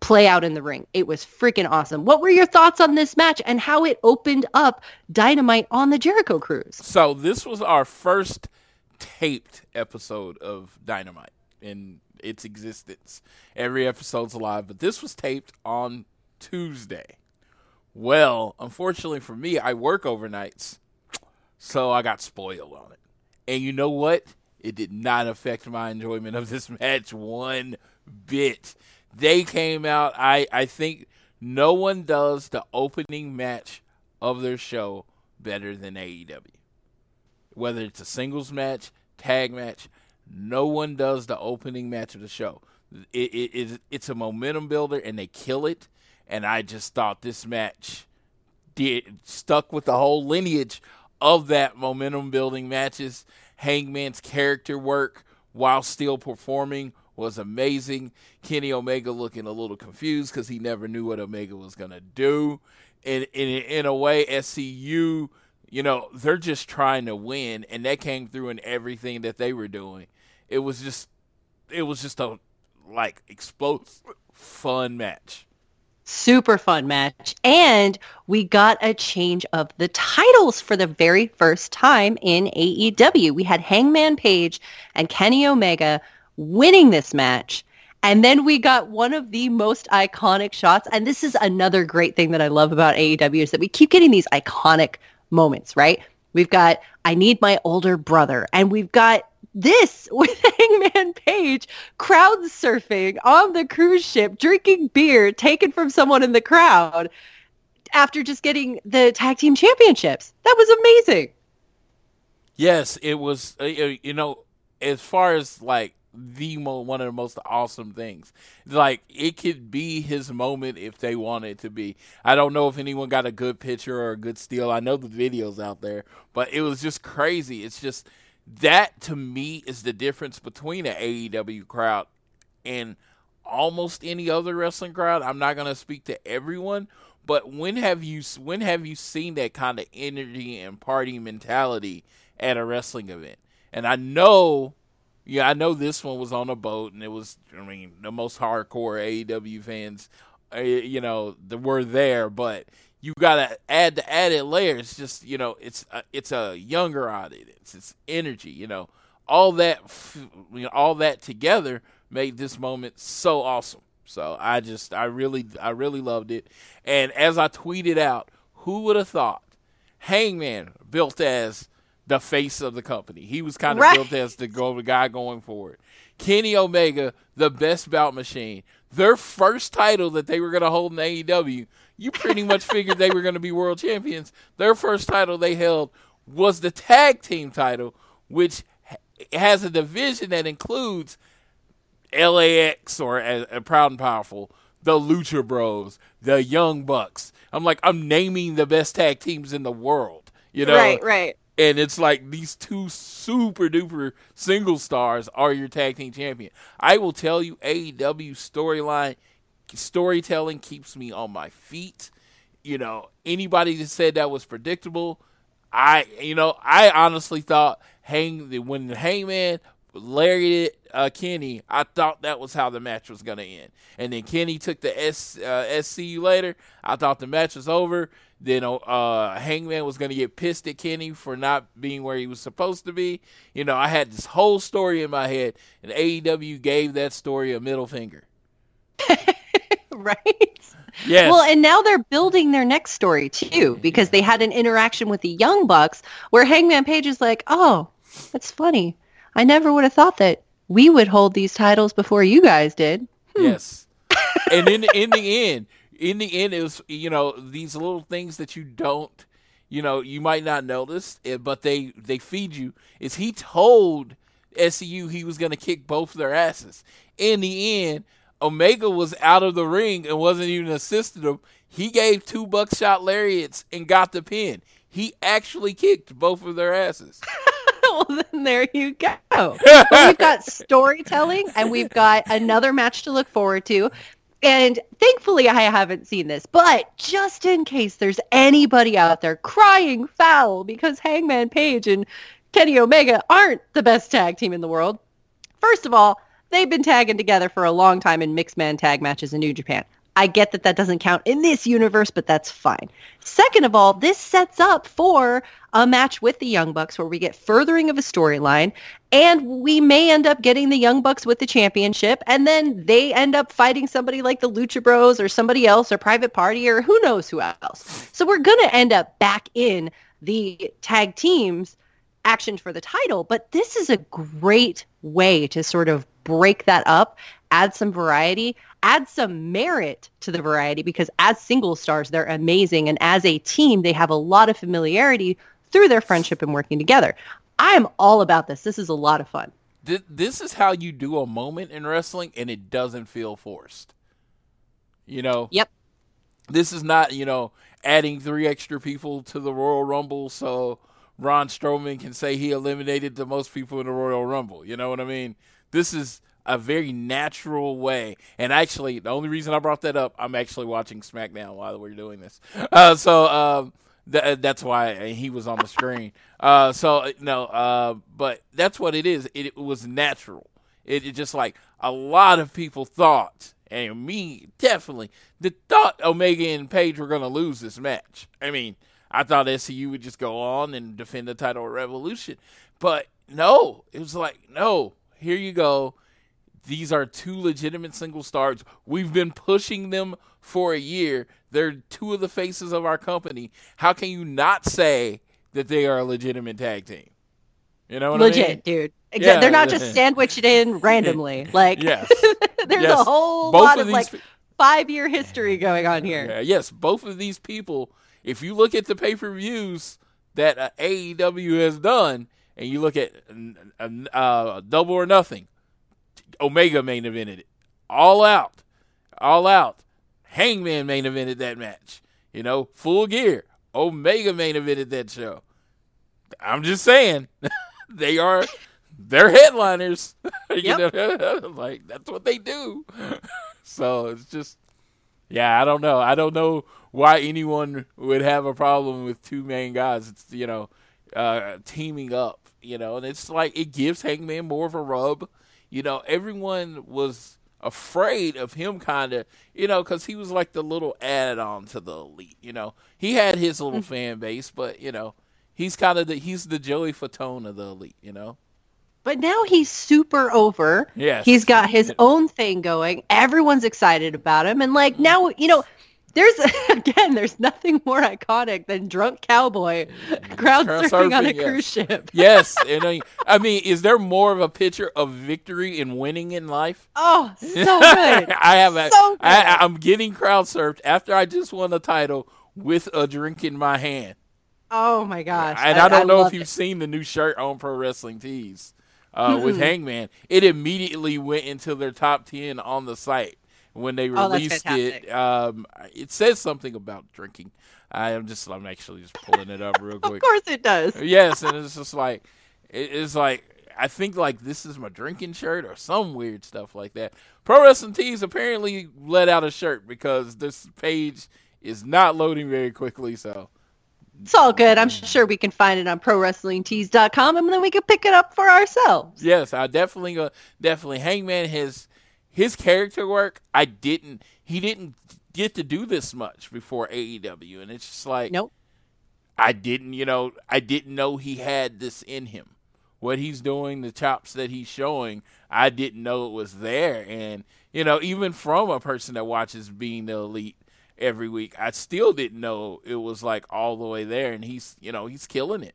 play out in the ring. It was freaking awesome. What were your thoughts on this match and how it opened up Dynamite on the Jericho Cruise? So this was our first taped episode of Dynamite. in its existence. Every episode's live, but this was taped on Tuesday. Well, unfortunately for me, I work overnights, so I got spoiled on it. And you know what? It did not affect my enjoyment of this match one bit. They came out. I I think no one does the opening match of their show better than AEW. Whether it's a singles match, tag match, no one does the opening match of the show. It, it, it, it's a momentum builder, and they kill it. And I just thought this match did stuck with the whole lineage of that momentum building matches. Hangman's character work while still performing was amazing. Kenny Omega looking a little confused because he never knew what Omega was gonna do. In in in a way, SCU, you know, they're just trying to win, and that came through in everything that they were doing. It was just, it was just a like explosive, fun match. super fun match. And we got a change of the titles for the very first time in AEW. We had Hangman Page and Kenny Omega winning this match. And then we got one of the most iconic shots. And this is another great thing that I love about AEW is that we keep getting these iconic moments, right? We've got I need my older brother. And we've got this with Hangman Page crowd surfing on the cruise ship, drinking beer taken from someone in the crowd after just getting the tag team championships. That was amazing. Yes, it was. uh, uh, You know, as far as like the mo- one of the most awesome things, like it could be his moment if they want it to be. I don't know if anyone got a good picture or a good steal. I know the videos out there, but it was just crazy. It's just that to me is the difference between an AEW crowd and almost any other wrestling crowd. I'm not gonna speak to everyone, but when have you when have you seen that kind of energy and party mentality at a wrestling event? And I know, yeah, I know this one was on a boat, and it was, I mean, the most hardcore AEW fans, uh, you know, were there, but. You gotta add the added layer. It's just you know, it's a, it's a younger audience. It's energy. You know, all that you know, all that together made this moment so awesome. So I just I really I really loved it. And as I tweeted out, who would have thought Hangman built as the face of the company. He was kind of Right. built as the go the guy going forward. Kenny Omega, the best bout machine. Their first title that they were going to hold in AEW, you pretty much figured they were going to be world champions. Their first title they held was the tag team title, which has a division that includes LAX or uh, uh, Proud and Powerful, the Lucha Bros, the Young Bucks. I'm like, I'm naming the best tag teams in the world. You know, right, right. And it's like these two super duper single stars are your tag team champion. I will tell you, AEW storyline storytelling keeps me on my feet. You know, anybody that said that was predictable, I you know I honestly thought Hang when the Hangman lariated uh, Kenny, I thought that was how the match was gonna end. And then Kenny took the S uh, SCU later. I thought the match was over. Then uh, Hangman was gonna get pissed at Kenny for not being where he was supposed to be. You know, I had this whole story in my head, and AEW gave that story a middle finger. right. Yes. Well, and now they're building their next story too because they had an interaction with the Young Bucks where Hangman Page is like, "Oh, that's funny. I never would have thought that we would hold these titles before you guys did." Yes. and in in the end, in the end, it was you know these little things that you don't, you know, you might not notice, eh, but they they feed you. Is he told SCU he was going to kick both their asses? In the end, Omega was out of the ring and wasn't even assisting him. He gave two buckshot lariats and got the pin. He actually kicked both of their asses. well, then there you go. Well, we've got storytelling and we've got another match to look forward to. And thankfully, I haven't seen this, but just in case there's anybody out there crying foul because Hangman Page and Kenny Omega aren't the best tag team in the world, first of all, they've been tagging together for a long time in mixed man tag matches in New Japan. I get that that doesn't count in this universe, but that's fine. Second of all, this sets up for a match with the Young Bucks where we get furthering of a storyline and we may end up getting the Young Bucks with the championship and then they end up fighting somebody like the Lucha Bros or somebody else or Private Party or who knows who else. So we're going to end up back in the tag teams action for the title, but this is a great way to sort of break that up, add some variety, add some merit to the variety because as single stars, they're amazing. And as a team, they have a lot of familiarity through their friendship and working together. I am all about this. This is a lot of fun. This is how you do a moment in wrestling, and it doesn't feel forced. You know, Yep. this is not you know adding three extra people to the Royal Rumble so Braun Strowman can say he eliminated the most people in the Royal Rumble. You know what I mean? This is a very natural way. And actually, the only reason I brought that up, I'm actually watching SmackDown while we're doing this. Uh, so um, th- that's why he was on the screen. Uh, so no, uh, but that's what it is. It, it was natural. It, it just like a lot of people thought, and me definitely, that thought Omega and Page were going to lose this match. I mean, I thought SCU would just go on and defend the title of Revolution, but no, it was like no. Here you go. These are two legitimate single stars. We've been pushing them for a year. They're two of the faces of our company. How can you not say that they are a legitimate tag team? You know what Legit, I mean? dude. Exa- Yeah. They're not just sandwiched in randomly. Like Yes. there's Yes. a whole Both lot of of like pe- five year history going on here. Yeah, yes, both of these people. If you look at the pay per views that uh, AEW has done, and you look at uh, Double or Nothing, Omega main evented it, All Out, All Out, Hangman main evented that match. You know, Full Gear, Omega main evented that show. I'm just saying, they are. They're headliners. you know, like that's what they do. so it's just yeah, I don't know. I don't know why anyone would have a problem with two main guys. It's you know, uh, teaming up. You know, and it's like it gives Hangman more of a rub. You know, everyone was afraid of him, kind of. You know, because he was like the little add-on to the elite. You know, he had his little mm-hmm. fan base, but you know, he's kind of the he's the Joey Fatone of the elite. You know. But now he's super over. Yes. He's got his own thing going. Everyone's excited about him. And like now, you know, there's again, there's nothing more iconic than drunk cowboy crowd Crowd surfing on a yes. cruise ship. Yes, and I, I mean, is there more of a picture of victory and winning in life? Oh, so good. I have. A, So good. I, I'm getting crowd surfed after I just won a title with a drink in my hand, Oh my gosh. and I, don't know if you've it. seen the new shirt on Pro Wrestling Tees uh, with Hangman. It immediately went into their top ten on the site when they Oh, released fantastic. it. Um, it says something about drinking. I am just. I'm actually just pulling it up real quick. Of course it does. Yes, and it's just like it's like I think like this is my drinking shirt or some weird stuff like that. Pro Wrestling Tees apparently let out a shirt because this page is not loading very quickly. So It's all good. I'm sure we can find it on ProWrestlingTees.com and then we can pick it up for ourselves. yes, I definitely go definitely Hangman his his character work. I didn't he didn't get to do this much before AEW, and it's just like Nope. I didn't, you know, I didn't know he had this in him. What he's doing, the chops that he's showing, I didn't know it was there. And, you know, even from a person that watches Being the Elite every week, I still didn't know it was like all the way there. And he's, you know, he's killing it.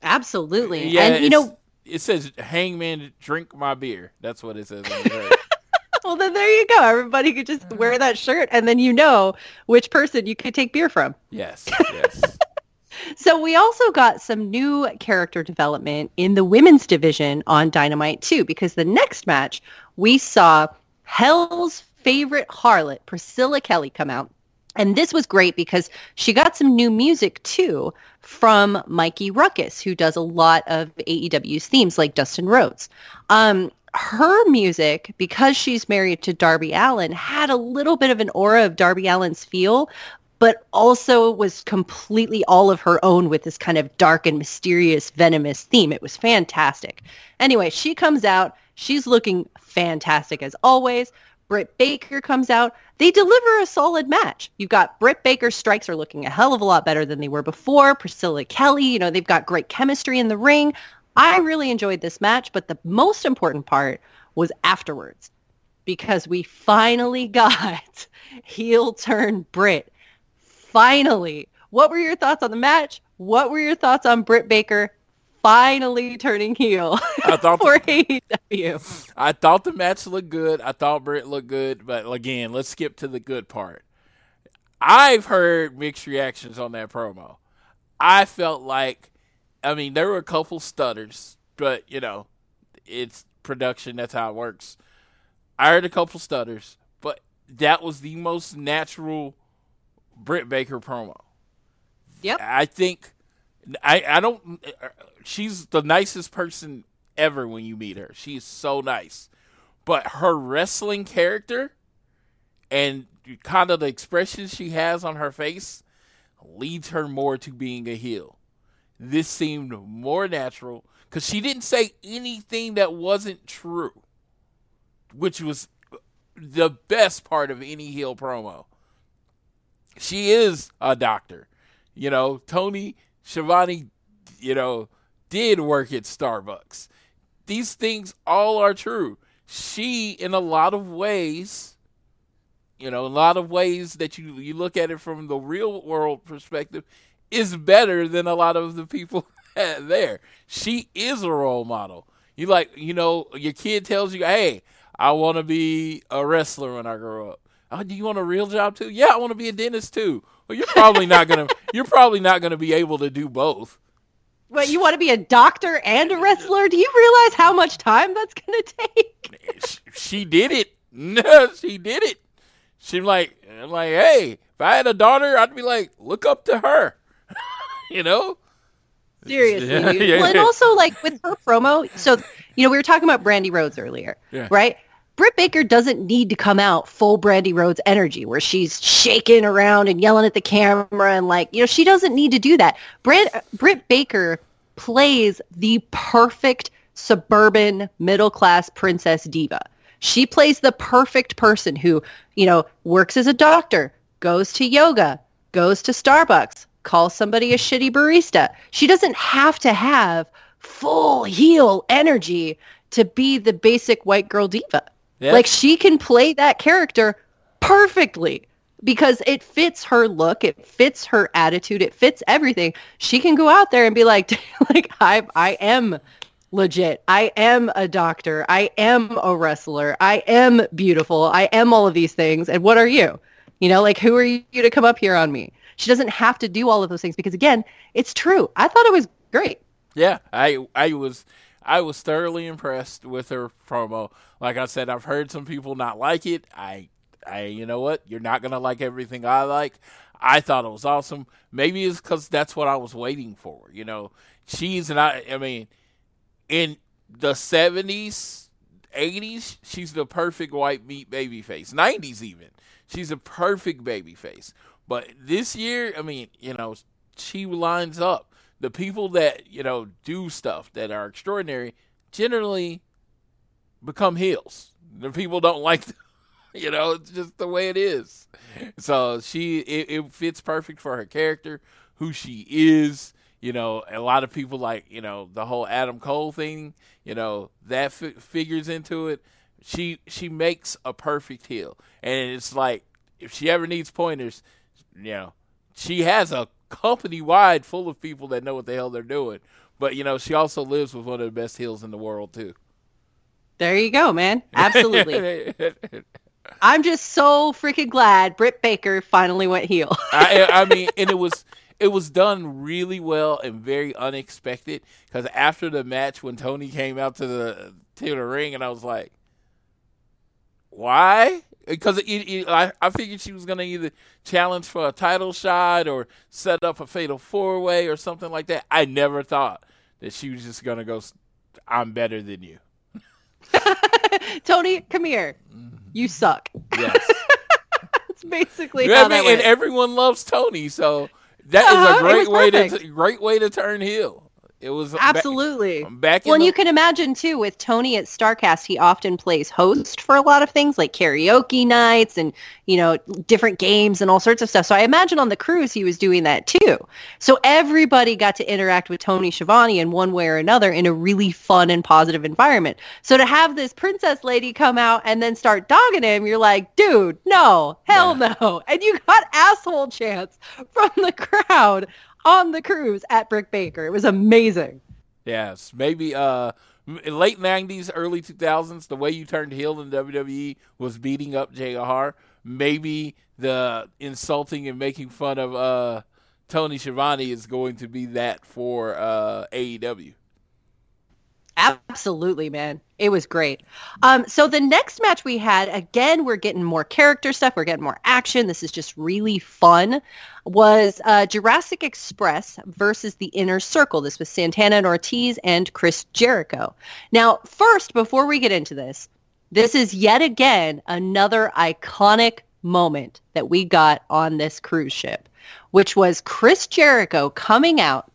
Absolutely. Yeah, and you know, it says, Hangman, drink my beer. That's what it says on the well then there you go. Everybody could just wear that shirt and then you know which person you could take beer from. yes, yes. So we also got some new character development in the women's division on Dynamite too, because the next match we saw Hell's favorite harlot, Priscilla Kelly, come out. And this was great because she got some new music too from Mikey Rukus, who does a lot of AEW's themes like Dustin Rhodes. Um, her music, because she's married to Darby Allin, had a little bit of an aura of Darby Allin's feel, but also was completely all of her own with this kind of dark and mysterious, venomous theme. It was fantastic. Anyway, she comes out. She's looking fantastic as always. Britt Baker comes out. They deliver a solid match. You've got Britt Baker's strikes are looking a hell of a lot better than they were before. Priscilla Kelly, you know, they've got great chemistry in the ring. I really enjoyed this match, but the most important part was afterwards because we finally got heel turn Britt. Finally. What were your thoughts on the match? What were your thoughts on Britt Baker finally turning heel I thought for AEW? I thought the match looked good. I thought Britt looked good, but again, let's skip to the good part. I've heard mixed reactions on that promo. I felt like, I mean, there were a couple stutters, but you know, it's production. That's how it works. I heard a couple stutters, but that was the most natural Britt Baker promo. Yep. I think I I don't. She's the nicest person ever when you meet her. She is so nice, but her wrestling character and kind of the expression she has on her face leads her more to being a heel. This seemed more natural because she didn't say anything that wasn't true, which was the best part of any heel promo. She is a doctor. You know, Tony Schiavone, you know, did work at Starbucks. These things all are true. She, in a lot of ways, you know, a lot of ways that you you look at it from the real world perspective, is better than a lot of the people there. She is a role model. You like, you know, your kid tells you, "Hey, I want to be a wrestler when I grow up." Oh, do you want a real job too? Yeah, I want to be a dentist too. Well, you're probably not gonna. You're probably not gonna be able to do both. But you want to be a doctor and a wrestler? Do you realize how much time that's going to take? She did it. No, she did it. She's like, I'm like, hey, if I had a daughter, I'd be like, look up to her. you know? Seriously. Yeah, yeah, well, and yeah. also like with her promo, so you know we were talking about Brandy Rhodes earlier, right? Britt Baker doesn't need to come out full Brandy Rhodes energy where she's shaking around and yelling at the camera and like, you know, she doesn't need to do that. Britt, Britt Baker plays the perfect suburban middle class princess diva. She plays the perfect person who, you know, works as a doctor, goes to yoga, goes to Starbucks, calls somebody a shitty barista. She doesn't have to have full heel energy to be the basic white girl diva. Yeah. Like she can play that character perfectly because it fits her look, it fits her attitude, it fits everything. She can go out there and be like like I I am legit. I am a doctor. I am a wrestler. I am beautiful. I am all of these things. And what are you? You know, like who are you to come up here on me? She doesn't have to do all of those things because again, it's true. I thought it was great. Yeah, I I was I was thoroughly impressed with her promo. Like I said, I've heard some people not like it. I I you know what? You're not gonna like everything I like. I thought it was awesome. Maybe it's because that's what I was waiting for. You know, she's and I. Mean, in the seventies, eighties, she's the perfect white meat baby face. Nineties even, she's a perfect baby face. But this year, I mean, you know, she lines up. The people that you know do stuff that are extraordinary generally become heels. The people don't like, you know, it's just the way it is. So she, it, it fits perfect for her character, who she is. You know, a lot of people like, you know, the whole Adam Cole thing. You know, that fi- figures into it. She she makes a perfect heel, and it's like if she ever needs pointers, you know, she has a company wide full of people that know what the hell they're doing. But you know, she also lives with one of the best heels in the world too. There you go, man. Absolutely. I'm just so freaking glad Britt Baker finally went heel. I, I mean, and it was it was done really well and very unexpected. Because after the match, when Tony came out to the to the ring, and I was like, "Why?" Because I, I figured she was gonna either challenge for a title shot or set up a fatal four way or something like that. I never thought that she was just gonna go. I'm better than you. Tony, come here. You suck. Yes. That's basically Yeah, how that and everyone loves Tony, so that is Uh-huh, a great way to great way to turn heel. It was ba- Absolutely. back in Well, and the- you can imagine too with Tony at Starcast, he often plays host for a lot of things like karaoke nights and you know different games and all sorts of stuff. So I imagine on the cruise he was doing that too. So everybody got to interact with Tony Schiavone in one way or another in a really fun and positive environment. So to have this princess lady come out and then start dogging him, you're like, dude, no, hell no, and you got asshole chants from the crowd on the cruise at Britt Baker. It was amazing. Yes, maybe uh late '90s, early 2000s, the way you turned heel in WWE was beating up JR. Maybe the insulting and making fun of uh Tony Schiavone is going to be that for uh AEW. Absolutely, man. It was great. Um, so the next match we had, again, we're getting more character stuff. We're getting more action. This is just really fun. Was uh, Jurassic Express versus the Inner Circle. This was Santana and Ortiz and Chris Jericho. Now, first, before we get into this, this is yet again another iconic moment that we got on this cruise ship, which was Chris Jericho coming out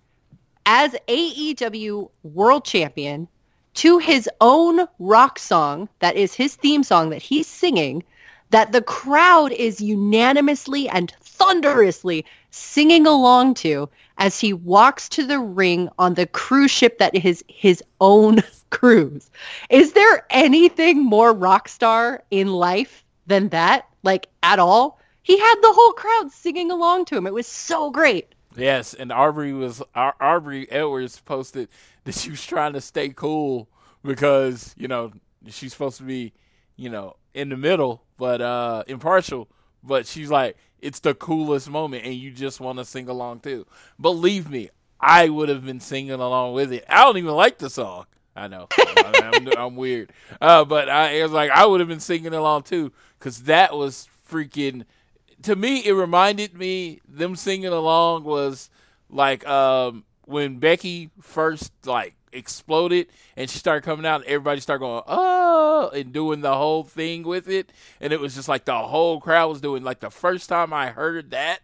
as AEW World Champion to his own rock song that is his theme song that he's singing that the crowd is unanimously and thunderously singing along to as he walks to the ring on the cruise ship that is his own cruise. Is there anything more rock star in life than that? Like at all? He had the whole crowd singing along to him. It was so great. Yes, and Aubrey was Ar- Aubrey Edwards posted that she was trying to stay cool because you know she's supposed to be, you know, in the middle but uh impartial. But she's like, it's the coolest moment, and you just want to sing along too. Believe me, I would have been singing along with it. I don't even like the song. I know I am I'm weird, uh, but I it was like I would have been singing along too because that was freaking to me it reminded me them singing along was like um when Becky first like exploded and she started coming out and everybody started going oh and doing the whole thing with it. And it was just like the whole crowd was doing like the first time I heard that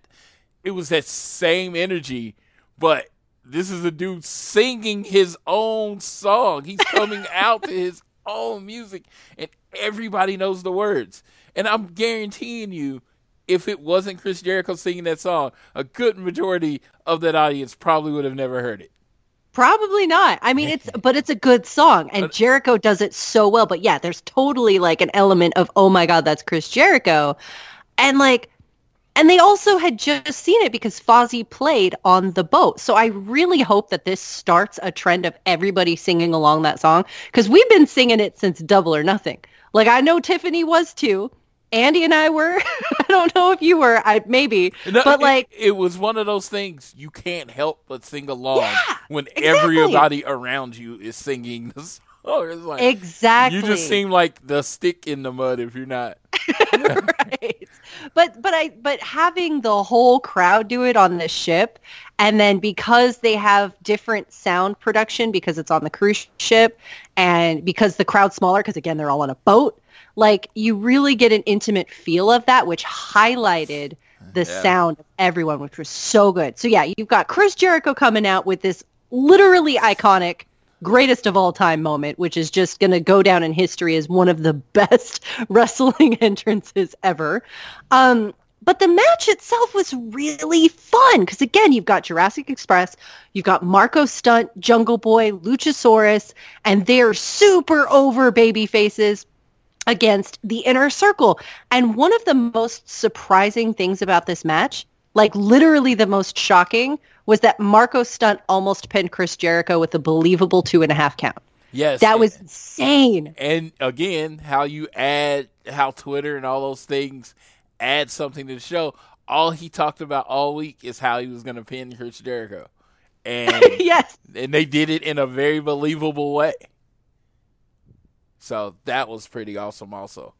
it was that same energy. But this is a dude singing his own song. He's coming out to his own music and everybody knows the words. And I'm guaranteeing you if it wasn't Chris Jericho singing that song, a good majority of that audience probably would have never heard it. Probably not. I mean, it's but it's a good song, and Jericho does it so well. But yeah, there's totally like an element of oh my god, that's Chris Jericho, and like, and they also had just seen it because Fozzy played on the boat. So I really hope that this starts a trend of everybody singing along that song because we've been singing it since Double or Nothing. Like I know Tiffany was too. Andy and I were. I don't know if you were. I maybe, No, but it- like it, was one of those things you can't help but sing along Yeah, when exactly. everybody around you is singing the song. Like exactly. you just seem like the stick in the mud if you're not. right. But but I but having the whole crowd do it on the ship and then because they have different sound production because it's on the cruise ship and because the crowd's smaller because again they're all on a boat, like you really get an intimate feel of that which highlighted the Yeah. sound of everyone which was so good. So yeah, you've got Chris Jericho coming out with this literally iconic greatest of all time moment, which is just going to go down in history as one of the best wrestling entrances ever. Um, but the match itself was really fun because again, you've got Jurassic Express, you've got Marko Stunt, Jungle Boy, Luchasaurus, and they're super over baby faces against the inner circle. And one of the most surprising things about this match, like literally the most shocking, was that Marko Stunt almost pinned Chris Jericho with a believable two and a half count. Yes, That and- was insane. and again how you add how Twitter and all those things add something to the show. All he talked about all week is how he was going to pin Chris Jericho, and yes. and they did it in a very believable way. So that was pretty awesome, also.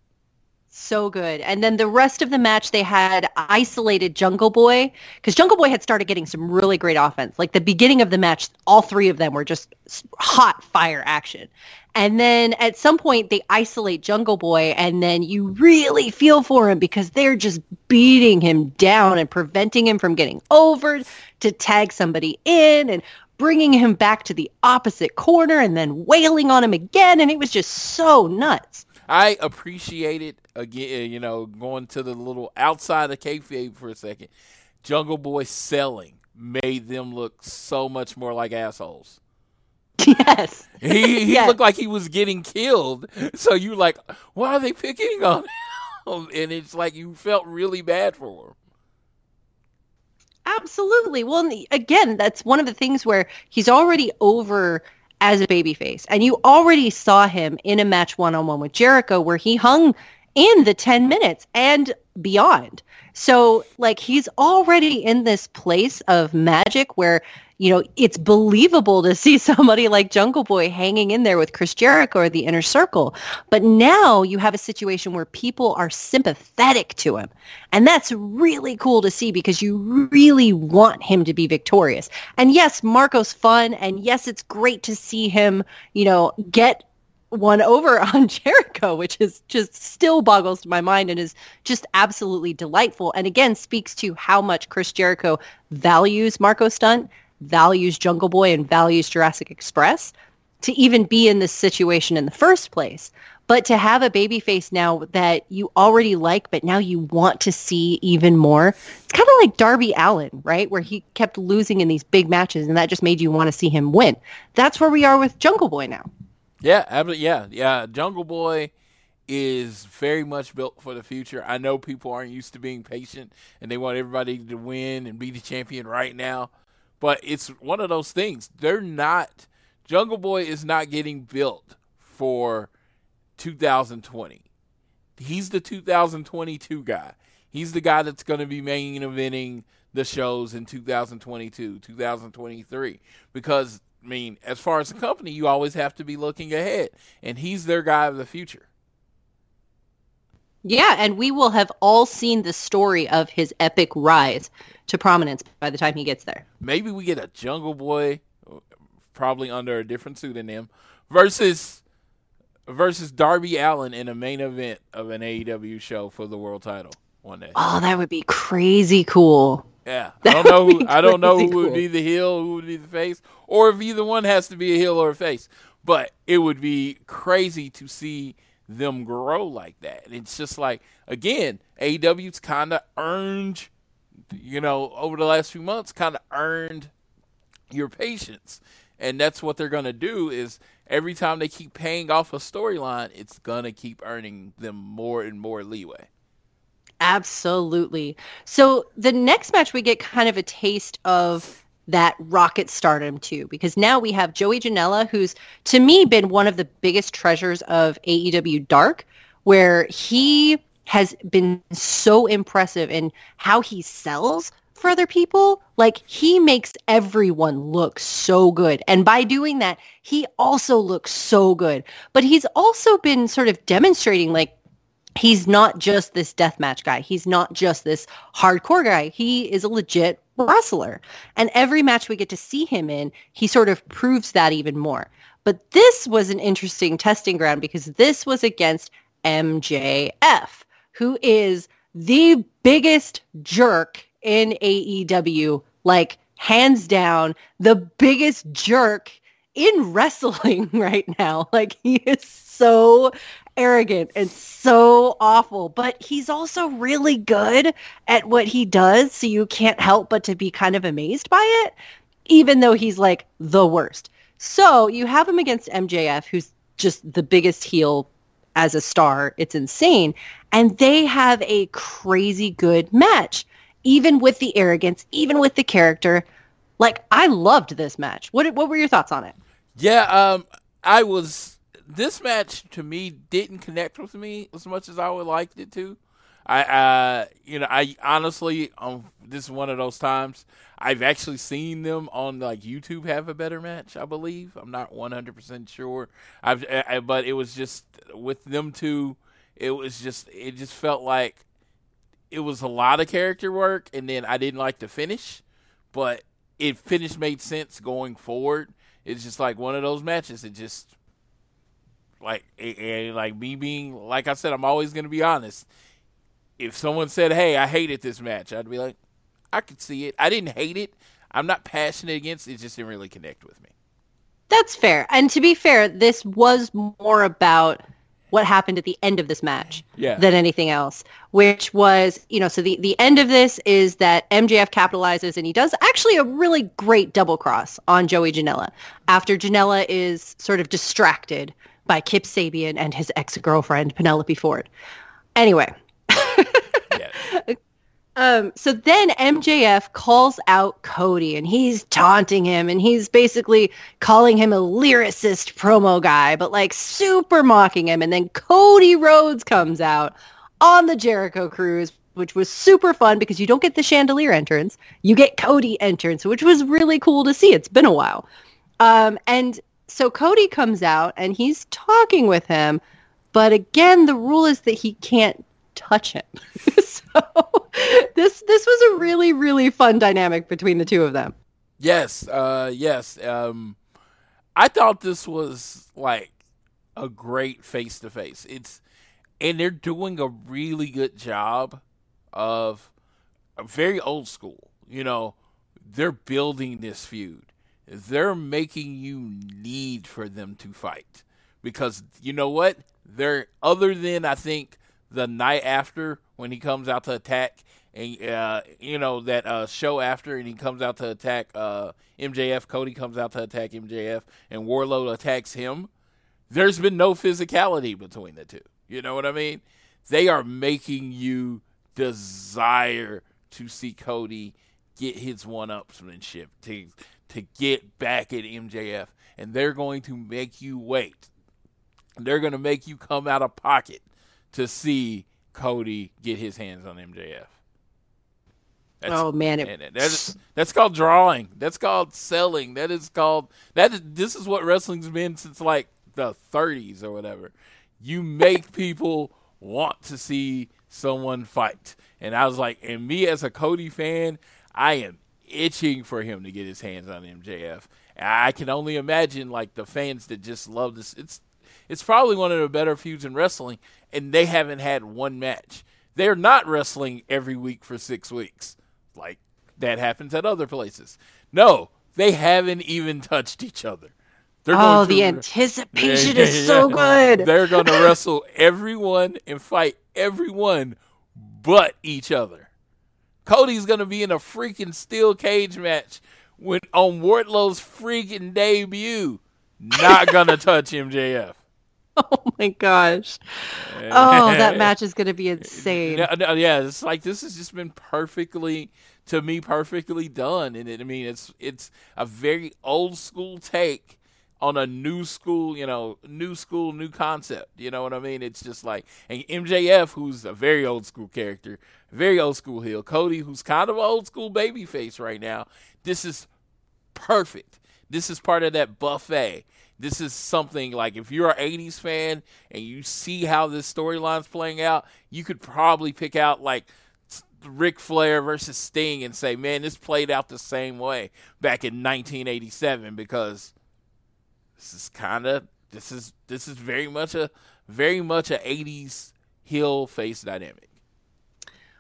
So good. And then the rest of the match, they had isolated Jungle Boy because Jungle Boy had started getting some really great offense. Like the beginning of the match, all three of them were just hot fire action. And then at some point, they isolate Jungle Boy, and then you really feel for him because they're just beating him down and preventing him from getting over to tag somebody in and bringing him back to the opposite corner and then wailing on him again. And it was just so nuts. I appreciate it again. Eh, you know, going to the little outside of kayfabe for a second. Jungle Boy selling made them look so much more like assholes. Yes. He he Yes. looked like he was getting killed. So you like, why are they picking on him? And it's like you felt really bad for him. Absolutely. Well, again, that's one of the things where he's already over as a babyface, and you already saw him in a match one-on-one with Jericho where he hung in the 10 minutes and beyond. So, like, he's already in this place of magic where, you know, it's believable to see somebody like Jungle Boy hanging in there with Chris Jericho or the Inner Circle. But now you have a situation where people are sympathetic to him. And that's really cool to see because you really want him to be victorious. And yes, Marko's fun. And yes, it's great to see him, you know, get one over on Jericho, which is just still boggles my mind and is just absolutely delightful. And again, speaks to how much Chris Jericho values Marko Stunt, values Jungle Boy, and values Jurassic Express to even be in this situation in the first place. But to have a baby face now that you already like, but now you want to see even more, it's kind of like Darby Allin, right? Where he kept losing in these big matches, and that just made you want to see him win. That's where we are with Jungle Boy now. Yeah, absolutely. Yeah, yeah. Jungle Boy is very much built for the future. I know people aren't used to being patient and they want everybody to win and be the champion right now, but it's one of those things. They're not. Jungle Boy is not getting built for 2020. He's the 2022 guy. He's the guy that's going to be main eventing the shows in 2022, 2023 because I mean, as far as the company, you always have to be looking ahead, and he's their guy of the future. Yeah, and we will have all seen the story of his epic rise to prominence by the time he gets there. Maybe we get a Jungle Boy, probably under a different pseudonym, versus versus Darby Allin in a main event of an AEW show for the world title one day. Oh, that would be crazy cool. Yeah, I don't know. Who, I don't know who crazy would be the heel, who would be the face, or if either one has to be a heel or a face. But it would be crazy to see them grow like that. And it's just like again, AEW's kind of earned, you know, over the last few months, kind of earned your patience, and that's what they're gonna do. Is every time they keep paying off a storyline, it's gonna keep earning them more and more leeway. Absolutely. So the next match, we get kind of a taste of that rocket stardom too, because now we have Joey Janela, who's to me been one of the biggest treasures of AEW Dark, where he has been so impressive in how he sells for other people. Like he makes everyone look so good. And by doing that, he also looks so good. But he's also been sort of demonstrating like he's not just this deathmatch guy. He's not just this hardcore guy. He is a legit wrestler. And every match we get to see him in, he sort of proves that even more. But this was an interesting testing ground because this was against MJF, who is the biggest jerk in AEW, like hands down, the biggest jerk in wrestling right now. Like he is so arrogant and so awful, but he's also really good at what he does. So you can't help but to be kind of amazed by it, even though he's like the worst. So you have him against MJF, who's just the biggest heel as a star. It's insane. And they have a crazy good match, even with the arrogance, even with the character. Like I loved this match. What what were your thoughts on it? Yeah, um, I was. This match to me didn't connect with me as much as I would like it to. I, uh, you know, I honestly, um, this is one of those times I've actually seen them on like YouTube have a better match. I believe I'm not 100 percent sure. I've, I, I- but it was just with them two. It was just, it just felt like it was a lot of character work, and then I didn't like the finish, but it finish made sense going forward. It's just like one of those matches. It just like it- like me being like I said, I'm always gonna be honest. If someone said, "Hey, I hated this match," I'd be like, "I could see it. I didn't hate it. I'm not passionate against. It just didn't really connect with me. That's fair. And to be fair, this was more about what happened at the end of this match Yeah. than anything else, which was, you know, so the, the end of this is that MJF capitalizes and he does actually a really great double cross on Joey Janela after Janela is sort of distracted by Kip Sabian and his ex-girlfriend Penelope Ford. Anyway, Yeah. um, so then MJF calls out Cody and he's taunting him and he's basically calling him a lyricist promo guy, but like super mocking him. And then Cody Rhodes comes out on the Jericho Cruise, which was super fun because you don't get the chandelier entrance. You get Cody entrance, which was really cool to see. It's been a while. Um, and so Cody comes out and he's talking with him. But again, the rule is that he can't touch him. so this this was a really really fun dynamic between the two of them. Yes, uh, yes. Um, I thought this was like a great face to face. It's and they're doing a really good job of very old school. You know, they're building this feud. They're making you need for them to fight because you know what? They're other than I think the night after when he comes out to attack and uh, you know that uh, show after and he comes out to attack uh, MJF. Cody comes out to attack MJF and Wardlow attacks him. There's been no physicality between the two. You know what I mean? They are making you desire to see Cody get his one upsmanship to to get back at MJF, and they're going to make you wait. They're going to make you come out of pocket to see Cody get his hands on MJF. That's, oh man, it, that's that's called drawing. That's called selling. That is called that. Is, this is what wrestling's been since like the 30s or whatever. You make people want to see someone fight, and I was like, and me as a Cody fan, I am itching for him to get his hands on MJF. I can only imagine like the fans that just love this. It's it's probably one of the better feuds in wrestling, and they haven't had one match. They're not wrestling every week for six weeks like that happens at other places. No, they haven't even touched each other. They're oh the anticipation Yeah, is yeah, so good. They're going to wrestle everyone and fight everyone but each other. Cody's going to be in a freaking steel cage match when on Wardlow's freaking debut. Not going to touch MJF. oh my gosh. Oh, that match is going to be insane. Yeah, no, yeah, it's like this has just been perfectly to me perfectly done, and it, I mean it's it's a very old school take on a new school, you know, new school, new concept. You know what I mean? It's just like and MJF, who's a very old school character, very old school heel. Cody, who's kind of an old school baby face right now. This is perfect. This is part of that buffet. This is something like if you're an 80s fan and you see how this storyline's playing out, you could probably pick out like Ric Flair versus Sting and say, man, this played out the same way back in 1987 because this is kind of this is this is very much a very much a 80s heel face dynamic.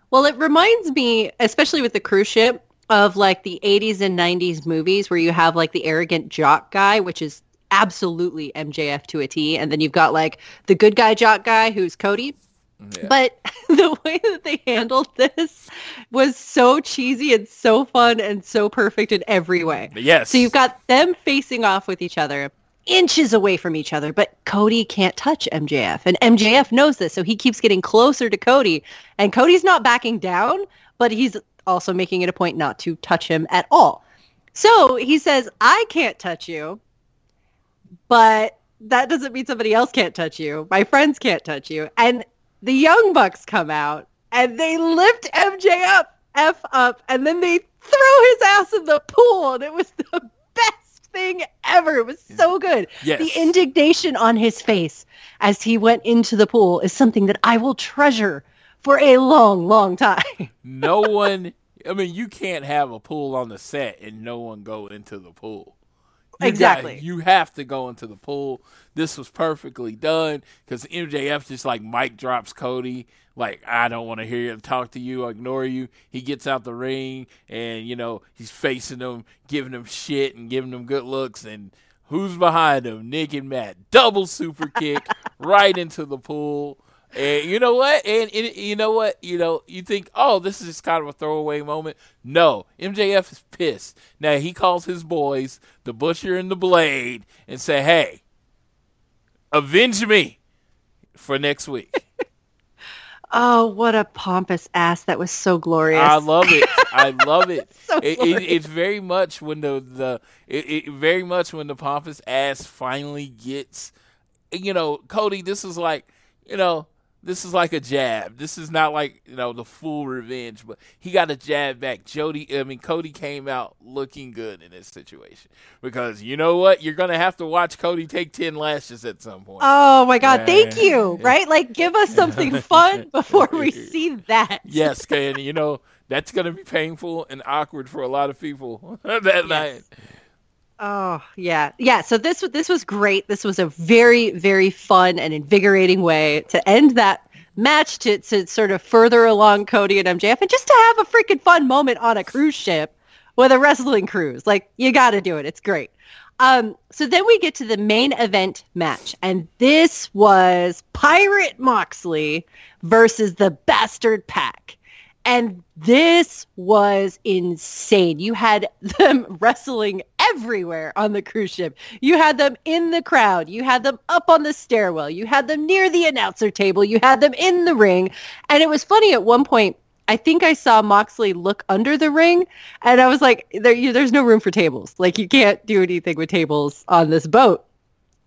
Well, it reminds me, especially with the cruise ship, of like the 80s and 90s movies where you have like the arrogant jock guy, which is absolutely MJF to a T. And then you've got like the good guy jock guy who's Cody. Yeah. But the way that they handled this was so cheesy and so fun and so perfect in every way. Yes. So you've got them facing off with each other, inches away from each other, but Cody can't touch MJF. And MJF knows this, so he keeps getting closer to Cody. And Cody's not backing down, but he's also making it a point not to touch him at all. So he says, I can't touch you, but that doesn't mean somebody else can't touch you. My friends can't touch you. And the Young Bucks come out and they lift MJ up, F up, and then they throw his ass in the pool. And it was the best thing ever. It was so good. Yes. The indignation on his face as he went into the pool is something that I will treasure for a long, long time. no one I mean, you can't have a pool on the set and no one go into the pool. You got- Exactly. you have to go into the pool. This was perfectly done because MJF just like Mike drops Cody. Like I don't want to hear you talk to you. I ignore you. He gets out the ring and you know he's facing them, giving them shit and giving them good looks. And who's behind him? Nick and Matt. Double super kick right into the pool. And you know what? And, and you know what? You know, you think, oh, this is just kind of a throwaway moment. No, MJF is pissed. Now he calls his boys, the Butcher and the Blade, and say, hey, avenge me for next week. Oh, what a pompous ass! That was so glorious. I love it. I love it. So it, it it's very much when the the it, it very much when the pompous ass finally gets, you know, Cody. This is like, you know, this is like a jab. This is not like you know the full revenge, but he got a jab back. Jody, I mean Cody came out looking good in this situation because you know what, you're gonna have to watch Cody take ten lashes at some point. Oh my god, thank Yeah. you. Right? Like give us something fun before we see that. Yes, and you know that's going to be painful and awkward for a lot of people that night. Oh, yeah. Yeah, so this this was great. This was a very very fun and invigorating way to end that match to to sort of further along Cody and MJF and just to have a freaking fun moment on a cruise ship with a wrestling cruise. Like you got to do it. It's great. Um, so then we get to the main event match, and this was Pirate Moxley versus the Bastard Pac. And this was insane. You had them wrestling everywhere on the cruise ship. You had them in the crowd. You had them up on the stairwell. You had them near the announcer table. You had them in the ring. And it was funny at one point, I think I saw Moxley look under the ring and I was like, there, you, there's no room for tables. Like you can't do anything with tables on this boat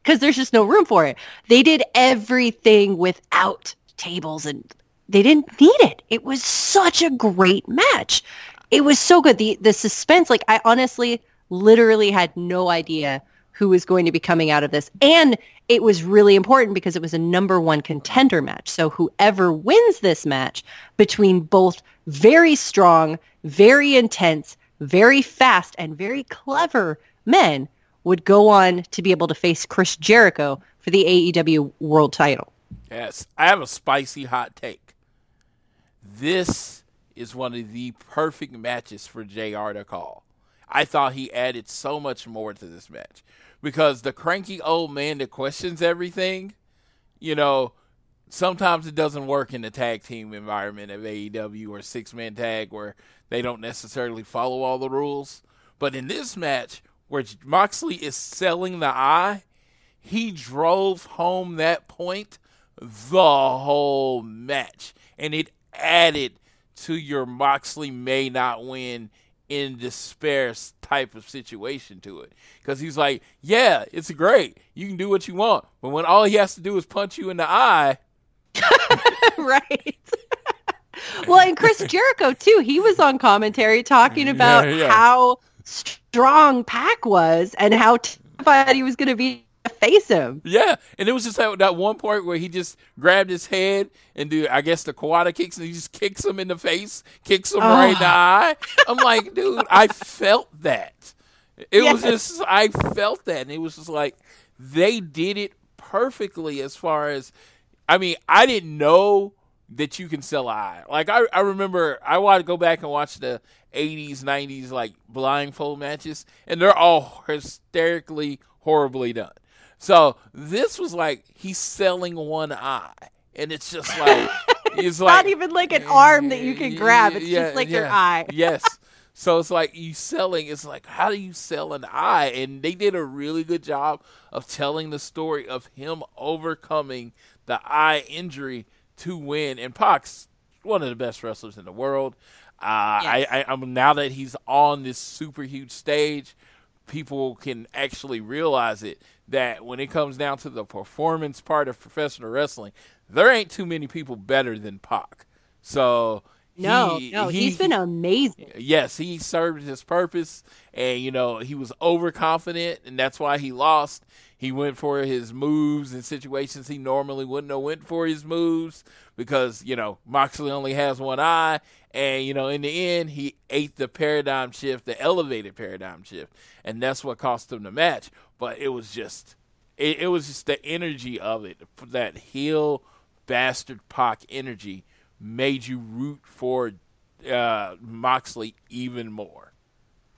because there's just no room for it. They did everything without tables and they didn't need it. It was such a great match. It was so good. The the suspense, like I honestly literally had no idea who was going to be coming out of this. And it was really important because it was a number one contender match. So whoever wins this match between both very strong, very intense, very fast, and very clever men would go on to be able to face Chris Jericho for the AEW world title. Yes, I have a spicy hot take. This is one of the perfect matches for JR to call. I thought he added so much more to this match because the cranky old man that questions everything, you know, sometimes it doesn't work in the tag team environment of AEW or six man tag where they don't necessarily follow all the rules. But in this match, where Moxley is selling the eye, he drove home that point the whole match. And it added to your Moxley may not win in despair type of situation to it. Because he's like, yeah, it's great. You can do what you want. But when all he has to do is punch you in the eye, right. well, and Chris Jericho too. He was on commentary talking about Yeah, yeah. how strong Pac was and how terrified he was going to be face him. Yeah, and it was just that, that one part where he just grabbed his head and do I guess the Kawada kicks and he just kicks him in the face, kicks him right in the eye. I'm like, dude, I felt that. It was just I felt that, and it was just like they did it perfectly as far as I mean, I didn't know that you can sell eye. Like I, I remember I want to go back and watch the 80s, 90s like blindfold matches, and they're all hysterically horribly done. So this was like he's selling one eye, and it's just like it's like Not even like an arm that you can grab. It's Yeah, just like your eye. yes. So it's like you selling. It's like how do you sell an eye? And they did a really good job of telling the story of him overcoming the eye injury to win. And Pac's one of the best wrestlers in the world. Uh, Yes. I, I, I'm now that he's on this super huge stage, people can actually realize it. That when it comes down to the performance part of professional wrestling, there ain't too many people better than Pac. So No, he- no, he- he's been amazing. yes, he served his purpose, and you know he was overconfident, and that's why he lost. He went for his moves in situations he normally wouldn't have went for his moves because you know Moxley only has one eye, and you know in the end he ate the paradigm shift, the elevated paradigm shift, and that's what cost him the match. But it was just, it, it was just the energy of it, that heel bastard Pac energy made you root for uh, Moxley even more.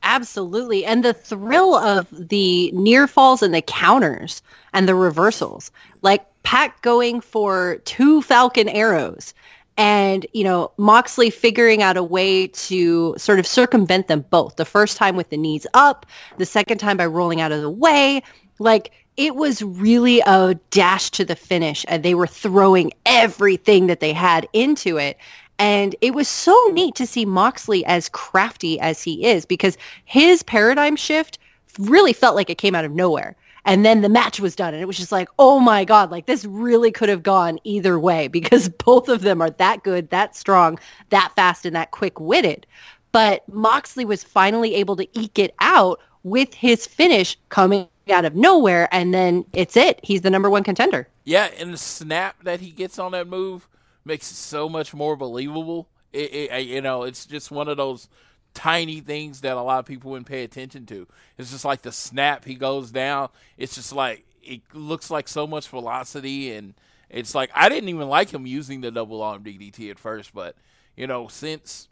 Absolutely. And the thrill of the near falls and the counters and the reversals. Like Pac going for two Falcon arrows and, you know, Moxley figuring out a way to sort of circumvent them both. The first time with the knees up, the second time by rolling out of the way. Like it was really a dash to the finish and they were throwing everything that they had into it. And it was so neat to see Moxley as crafty as he is because his paradigm shift really felt like it came out of nowhere. And then the match was done and it was just like, oh my God, like this really could have gone either way because both of them are that good, that strong, that fast, and that quick witted. But Moxley was finally able to eke it out with his finish coming out of nowhere. And then it's it. He's the number one contender. Yeah, and the snap that he gets on that move makes it so much more believable. It, it, you know, it's just one of those tiny things that a lot of people wouldn't pay attention to. It's just like the snap he goes down. It's just like it looks like so much velocity, and it's like I didn't even like him using the double arm DDT at first, but you know, since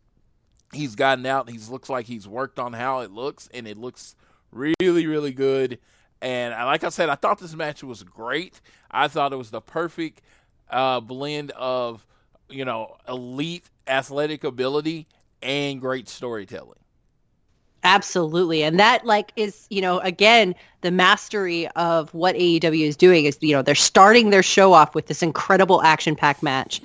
he's gotten out, he looks like he's worked on how it looks, and it looks really, really good. And like I said, I thought this match was great. I thought it was the perfect uh, blend of you know elite athletic ability and great storytelling. Absolutely. And that like is, you know, again, the mastery of what AEW is doing is, you know, they're starting their show off with this incredible action packed match.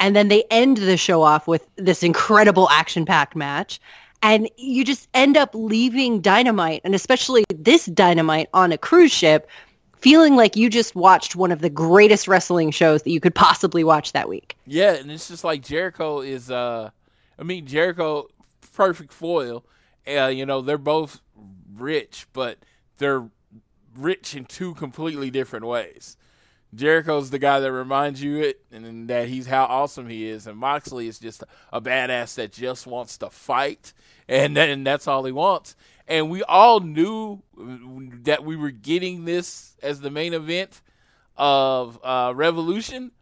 And then they end the show off with this incredible action packed match. And you just end up leaving Dynamite and especially this Dynamite on a cruise ship feeling like you just watched one of the greatest wrestling shows that you could possibly watch that week. Yeah, and it's just like Jericho is uh I mean Jericho perfect foil. Uh, you know, they're both rich, but they're rich in two completely different ways. Jericho's the guy that reminds you it and that he's how awesome he is, and Moxley is just a badass that just wants to fight, and and that's all he wants. And we all knew that we were getting this as the main event of uh, Revolution,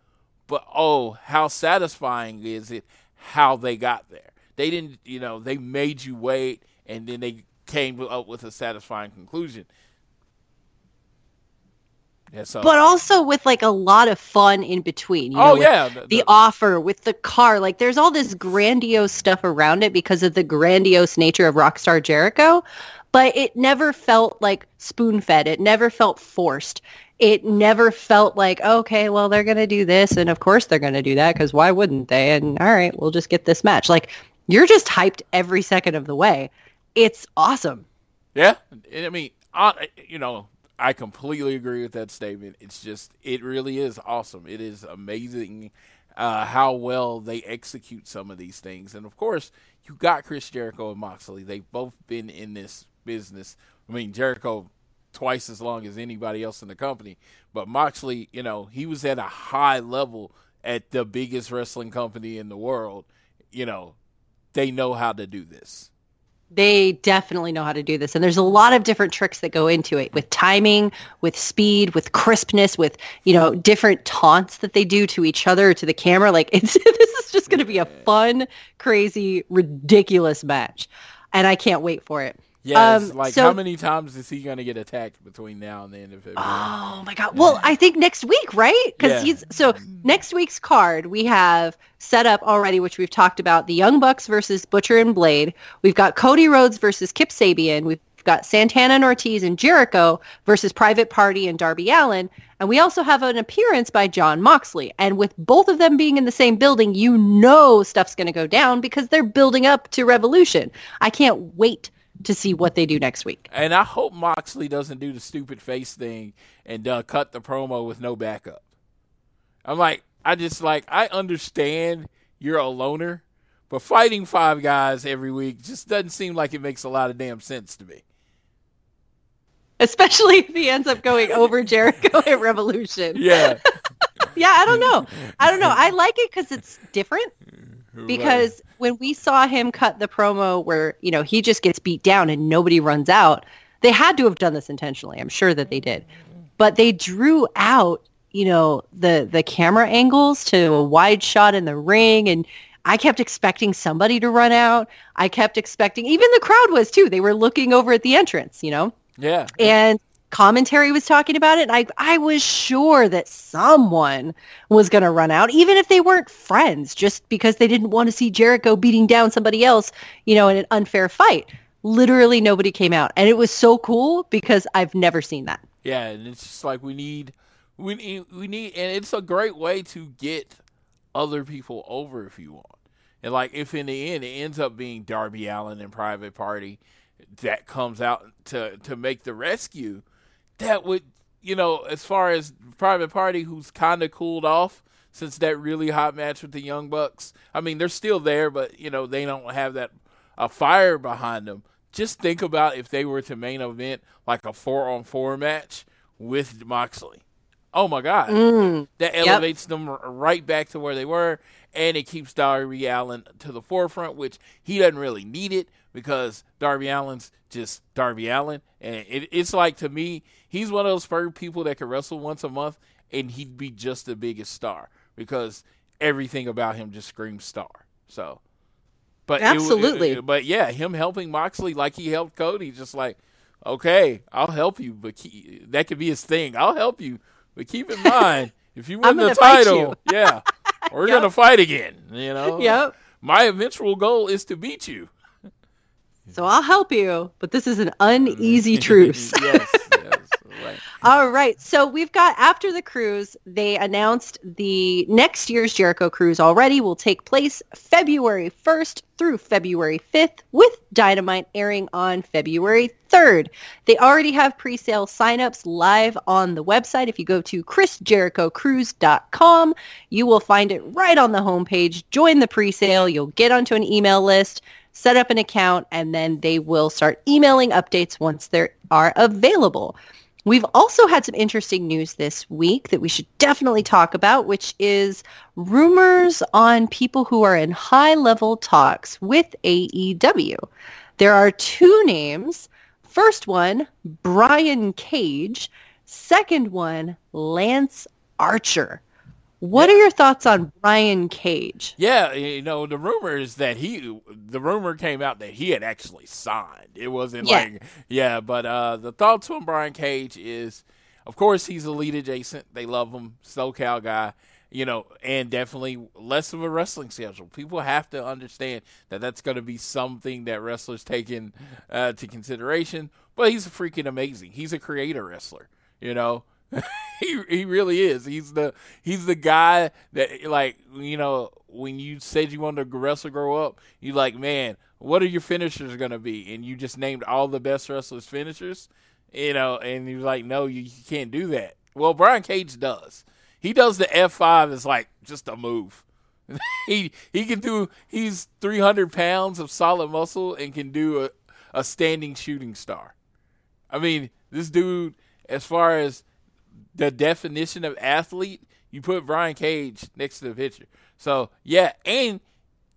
but oh, how satisfying is it how they got there? They didn't, you know, they made you wait, and then they came up with a satisfying conclusion. Yeah, so. But also with like a lot of fun in between. You oh know, with yeah, The, the- offer with the car, like there's all this grandiose stuff around it because of the grandiose nature of Rockstar Jericho, but it never felt like spoon fed. It never felt forced. It never felt like, okay, well, they're going to do this. And of course they're going to do that because why wouldn't they? And all right, we'll just get this match. Like you're just hyped every second of the way. It's awesome. Yeah, I mean, I, you know, I completely agree with that statement. It's just, it really is awesome. It is amazing uh, how well they execute some of these things. And of course, you got Chris Jericho and Moxley. They've both been in this business. I mean, Jericho twice as long as anybody else in the company, but Moxley, you know, he was at a high level at the biggest wrestling company in the world. You know, they know how to do this. They definitely know how to do this. And there's a lot of different tricks that go into it with timing, with speed, with crispness, with, you know, different taunts that they do to each other, to the camera. Like it's this is just going to be a fun, crazy, ridiculous match. And I can't wait for it. It's Um, like so- how many times is he going to get attacked between now and the end of February? Oh my god. Well, I think next week, right? Because Yeah. he's so next week's card we have set up already, which we've talked about: the Young Bucks versus Butcher and Blade. We've got Cody Rhodes versus Kip Sabian. We've got Santana and Ortiz and Jericho versus Private Party and Darby Allin. And we also have an appearance by Jon Moxley. And with both of them being in the same building, you know stuff's going to go down because they're building up to Revolution. I can't wait to see what they do next week. And I hope Moxley doesn't do the stupid face thing and uh, cut the promo with no backup. I'm like, I just like, I understand you're a loner, but fighting five guys every week just doesn't seem like it makes a lot of damn sense to me. especially if he ends up going over Jericho at Revolution. Yeah. Yeah, I don't know. I don't know. I like it because it's different. Because when we saw him cut the promo where you know he just gets beat down and nobody runs out, they had to have done this intentionally. I'm sure that they did, but they drew out you know the the camera angles to a wide shot in the ring and. I kept expecting somebody to run out. I kept expecting, even the crowd was too. They were looking over at the entrance, you know? yeah. and commentary was talking about it I, I was sure that someone was going to run out even if they weren't friends just because they didn't want to see jericho beating down somebody else you know in an unfair fight literally nobody came out and it was so cool because i've never seen that Yeah, and it's just like we need, we need, we need, and it's a great way to get other people over if you want. And like, if in the end it ends up being Darby Allin and Private Party that comes out to to make the rescue, that would, you know, as far as Private Party, who's kind of cooled off since that really hot match with the Young Bucks. I mean, they're still there, but you know, they don't have that a fire behind them. Just think about if they were to main event like a four on four match with Moxley. Oh my God. Mm. That Yep. elevates them right back to where they were, and it keeps Darby Allin to the forefront, which he doesn't really need it because Darby Allin's just Darby Allin, and it, it's like to me, he's one of those first people that could wrestle once a month, and he'd be just the biggest star because everything about him just screams star. So, but it w- Absolutely. but yeah, him helping Moxley like he helped Cody, just like okay, I'll help you, but ke- that could be his thing. I'll help you, but keep in mind if you win the title, yeah, we're Yep. gonna fight again. You know. Yep. My eventual goal is to beat you. So i'll help you but this is an uneasy mm-hmm. truce yes. yes. Right. All right. So we've got after the cruise, they announced the next year's Jericho cruise already will take place February 1st through February 5th with Dynamite airing on February 3rd. They already have pre-sale signups live on the website. If you go to chrisjerichocruise.com, you will find it right on the homepage. Join the pre-sale. You'll get onto an email list set up an account, and then they will start emailing updates once they are available. We've also had some interesting news this week that we should definitely talk about, which is rumors on people who are in high-level talks with AEW. There are two names. First one, Brian Cage. Second one, Lance Archer. What are your thoughts on Brian Cage? Yeah, you know, the rumor is that he, the rumor came out that he had actually signed. It wasn't Yeah. like, yeah, but uh, the thoughts on Brian Cage is, of course, he's elite adjacent. They love him, SoCal guy, you know, and definitely less of a wrestling schedule. People have to understand that that's going to be something that wrestlers take in uh, to consideration. But he's freaking amazing. He's a creator wrestler, you know. he he really is. He's the he's the guy that like you know when you said you wanted to wrestle grow up, you like man, what are your finishers gonna be? And you just named all the best wrestlers finishers, you know, and you're like, no, you, you can't do that. Well, Brian Cage does. He does the F five as like just a move. he he can do. He's three hundred pounds of solid muscle and can do a, a standing shooting star. I mean, this dude, as far as the definition of athlete, you put Brian Cage next to the picture. So yeah, and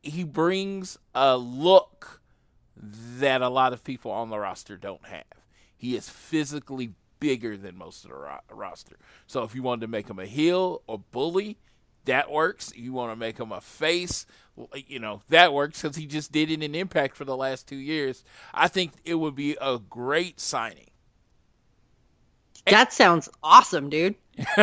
he brings a look that a lot of people on the roster don't have. He is physically bigger than most of the ro- roster. So if you wanted to make him a heel or bully, that works. You want to make him a face, you know, that works because he just did it in Impact for the last two years. I think it would be a great signing. That sounds awesome, dude.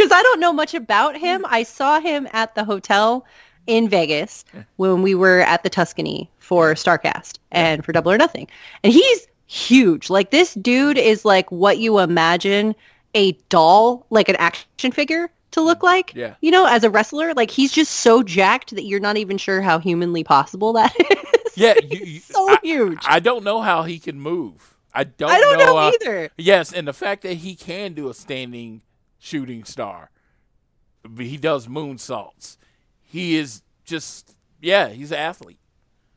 Because I don't know much about him. I saw him at the hotel in Vegas when we were at the Tuscany for Starcast and for Double or Nothing. And he's huge. Like this dude is like what you imagine a doll, like an action figure to look like. Yeah. You know, as a wrestler, like he's just so jacked that you're not even sure how humanly possible that is. Yeah, you, you, so I, huge. I don't know how he can move. I don't. I don't know uh, either. Yes, and the fact that he can do a standing shooting star, he does moonsaults. He is just yeah, he's an athlete.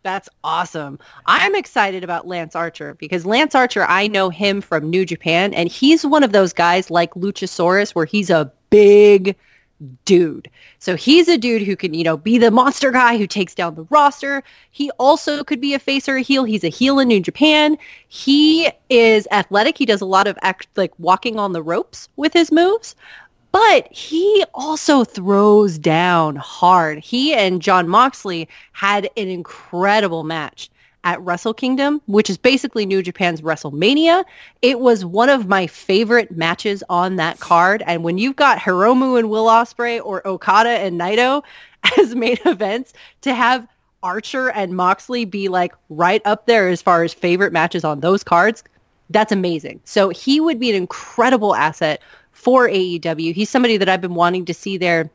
That's awesome. I'm excited about Lance Archer because Lance Archer, I know him from New Japan, and he's one of those guys like Luchasaurus where he's a big dude. So he's a dude who can, you know, be the monster guy who takes down the roster. He also could be a face or a heel. He's a heel in New Japan. He is athletic. He does a lot of act like walking on the ropes with his moves. But he also throws down hard. He and Jon Moxley had an incredible match at Wrestle Kingdom, which is basically New Japan's WrestleMania. It was one of my favorite matches on that card. And when you've got Hiromu and Will Ospreay or Okada and Naito as main events, to have Archer and Moxley be like right up there as far as favorite matches on those cards, that's amazing. So he would be an incredible asset for AEW. He's somebody that I've been wanting to see there,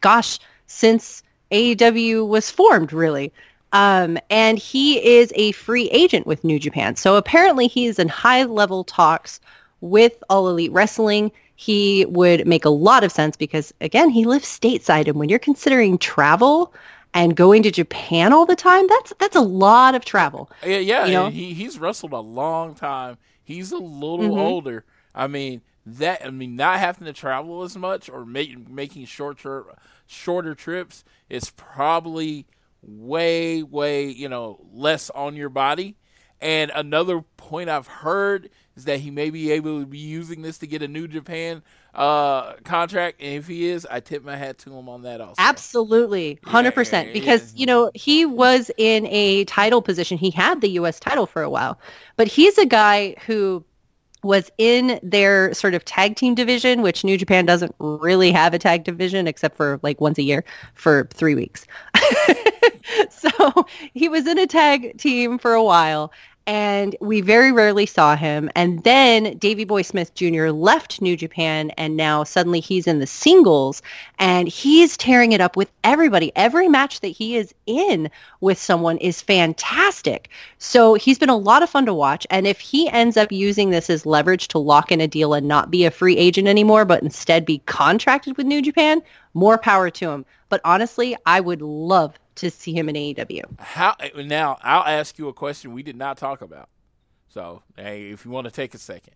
gosh, since AEW was formed, really. Um, and he is a free agent with New Japan. So apparently he's in high level talks with All Elite Wrestling. He would make a lot of sense because, again, he lives stateside. And when you're considering travel and going to Japan all the time, that's that's a lot of travel. Yeah, yeah. You know? he he's wrestled a long time. He's a little Mhm. older. I mean that. I mean not having to travel as much or make, making shorter shorter trips is probably way way you know less on your body. And another point I've heard is that he may be able to be using this to get a New Japan uh, contract. And if he is, I tip my hat to him on that also. Absolutely, hundred Yeah, percent. Because yeah. you know he was in a title position. He had the U.S. title for a while, but he's a guy who was in their sort of tag team division, which New Japan doesn't really have a tag division except for like once a year for three weeks. so he was in a tag team for a while and we very rarely saw him. And then Davey Boy Smith Jr. left New Japan and now suddenly he's in the singles and he's tearing it up with everybody. Every match that he is in with someone is fantastic. So he's been a lot of fun to watch. And if he ends up using this as leverage to lock in a deal and not be a free agent anymore, but instead be contracted with New Japan, more power to him. But honestly, I would love to see him in AEW. How now? I'll ask you a question we did not talk about. So, hey, if you want to take a second,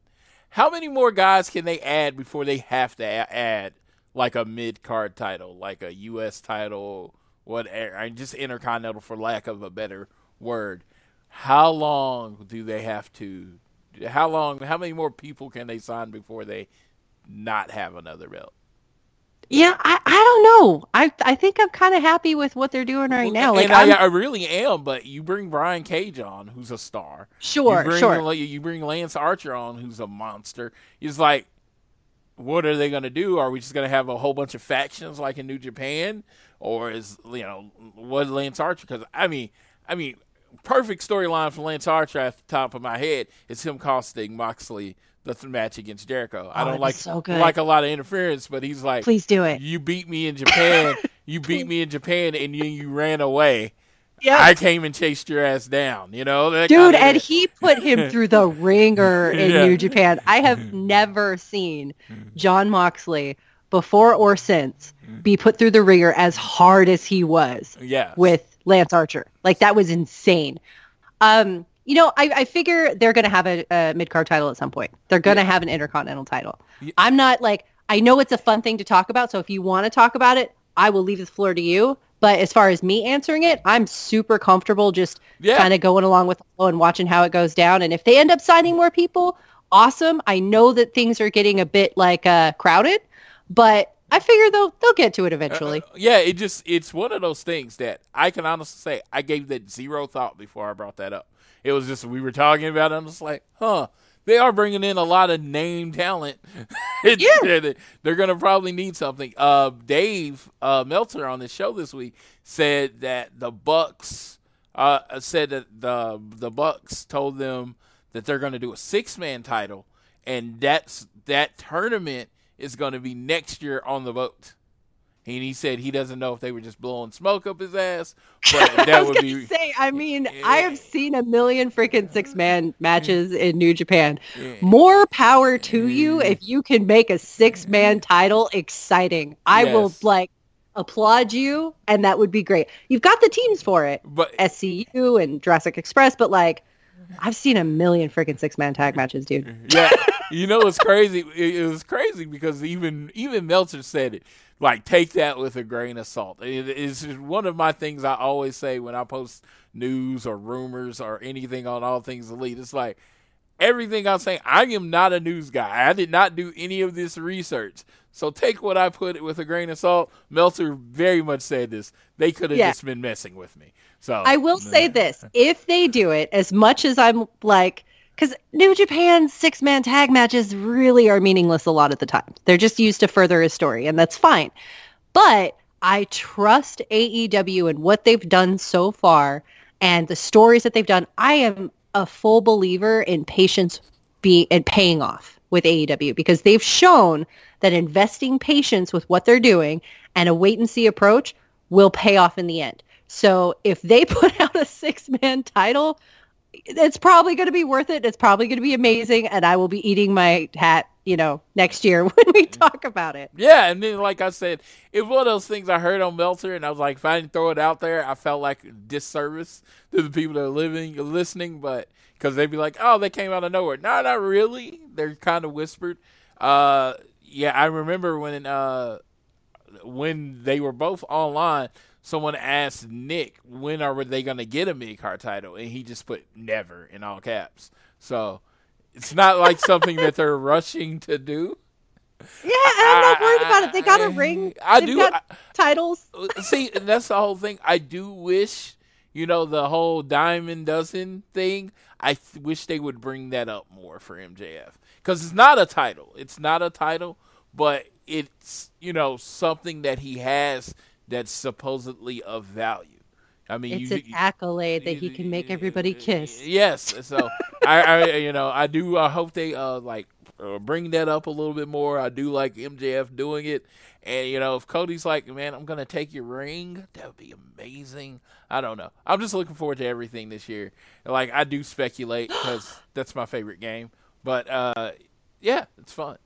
how many more guys can they add before they have to add like a mid card title, like a U.S. title, whatever, eh, just intercontinental for lack of a better word? How long do they have to? How long? How many more people can they sign before they not have another belt? Yeah, I, I don't know. I I think I'm kind of happy with what they're doing right now. Like I, I really am, but you bring Brian Cage on, who's a star. sure, you bring, sure. You bring Lance Archer on, who's a monster. It's like, what are they going to do? Are we just going to have a whole bunch of factions like in New Japan, or is you know what Lance Archer? Because I mean, I mean, perfect storyline for Lance Archer at the top of my head is him costing Moxley the match against Jericho. I Oh, don't like so like a lot of interference, but he's like, Please do it. you beat me in Japan. you beat me in Japan, and you, you ran away. Yeah. I came and chased your ass down. You know, Dude, kinda- and he put him through the ringer in Yeah. New Japan. I have never seen Jon Moxley before or since be put through the ringer as hard as he was yeah, with Lance Archer. Like that was insane. Um, you know, I, I figure they're going to have a, a mid card title at some point. They're going to have an intercontinental title. Yeah. I'm not like I know it's a fun thing to talk about. So if you want to talk about it, I will leave the floor to you. But as far as me answering it, I'm super comfortable just Yeah. kind of going along with the flow and watching how it goes down. And if they end up signing more people, awesome. I know that things are getting a bit like uh, crowded, but I figure they'll they'll get to it eventually. Uh, yeah, it just it's one of those things that I can honestly say I gave that zero thought before I brought that up. It was just we were talking about it. I'm just like, huh. They are bringing in a lot of name talent. Yeah. they're, they're gonna probably need something. Uh, Dave uh, Meltzer on the show this week said that the Bucks uh, said that the the Bucks told them that they're gonna do a six man title, and that's that tournament is gonna be next year on the vote. And he said he doesn't know if they were just blowing smoke up his ass, but I that was would be say, I mean, I have seen a million freaking six man mm. matches in New Japan. Yeah. More power to you mm-hmm. if you can make a six mm-hmm. man title exciting. I will like applaud you, and that would be great. You've got the teams for it, But SCU and Jurassic Express, but like, I've seen a million freaking six man tag matches, dude. yeah, you know it's crazy. It, it was crazy because even even Meltzer said it. Like take that with a grain of salt. It is one of my things I always say when I post news or rumors or anything on all things elite. It's like everything I'm saying. I am not a news guy. I did not do any of this research. So take what I put with a grain of salt. Meltzer very much said this. They could have Yeah. just been messing with me. So I will say this: if they do it, as much as I'm like, because New Japan six man tag matches really are meaningless a lot of the time. They're just used to further a story, and that's fine. But I trust AEW and what they've done so far, and the stories that they've done. I am a full believer in patience be and paying off with AEW because they've shown that investing patience with what they're doing and a wait and see approach will pay off in the end. So if they put out a six man title, it's probably going to be worth it. It's probably going to be amazing, and I will be eating my hat, you know, next year when we talk about it. Yeah, and then like I said, it's one of those things I heard on Meltzer, and I was like, if I didn't throw it out there, I felt like disservice to the people that are living, listening, but because they'd be like, oh, they came out of nowhere. No, not really. They're kind of whispered. Uh, yeah, I remember when uh, when they were both online. Someone asked Nick, when are they going to get a mid card title? And he just put never in all caps. So it's not like something that they're rushing to do. Yeah, and I'm not worried about it. They got a ring. I They've do. titles. See, that's the whole thing. I do wish, you know, the whole diamond dozen thing. I th- wish they would bring that up more for MJF because it's not a title. It's not a title, but it's you know something that he has that's supposedly of value. I mean, It's you, an accolade that he can make everybody kiss. Yes, so I, I, you know, I do. I hope they uh like uh, bring that up a little bit more. I do like MJF doing it, and you know, if Cody's like, man, I'm gonna take your ring, that would be amazing. I don't know. I'm just looking forward to everything this year. Like I do speculate because that's my favorite game, but uh, yeah, it's fun.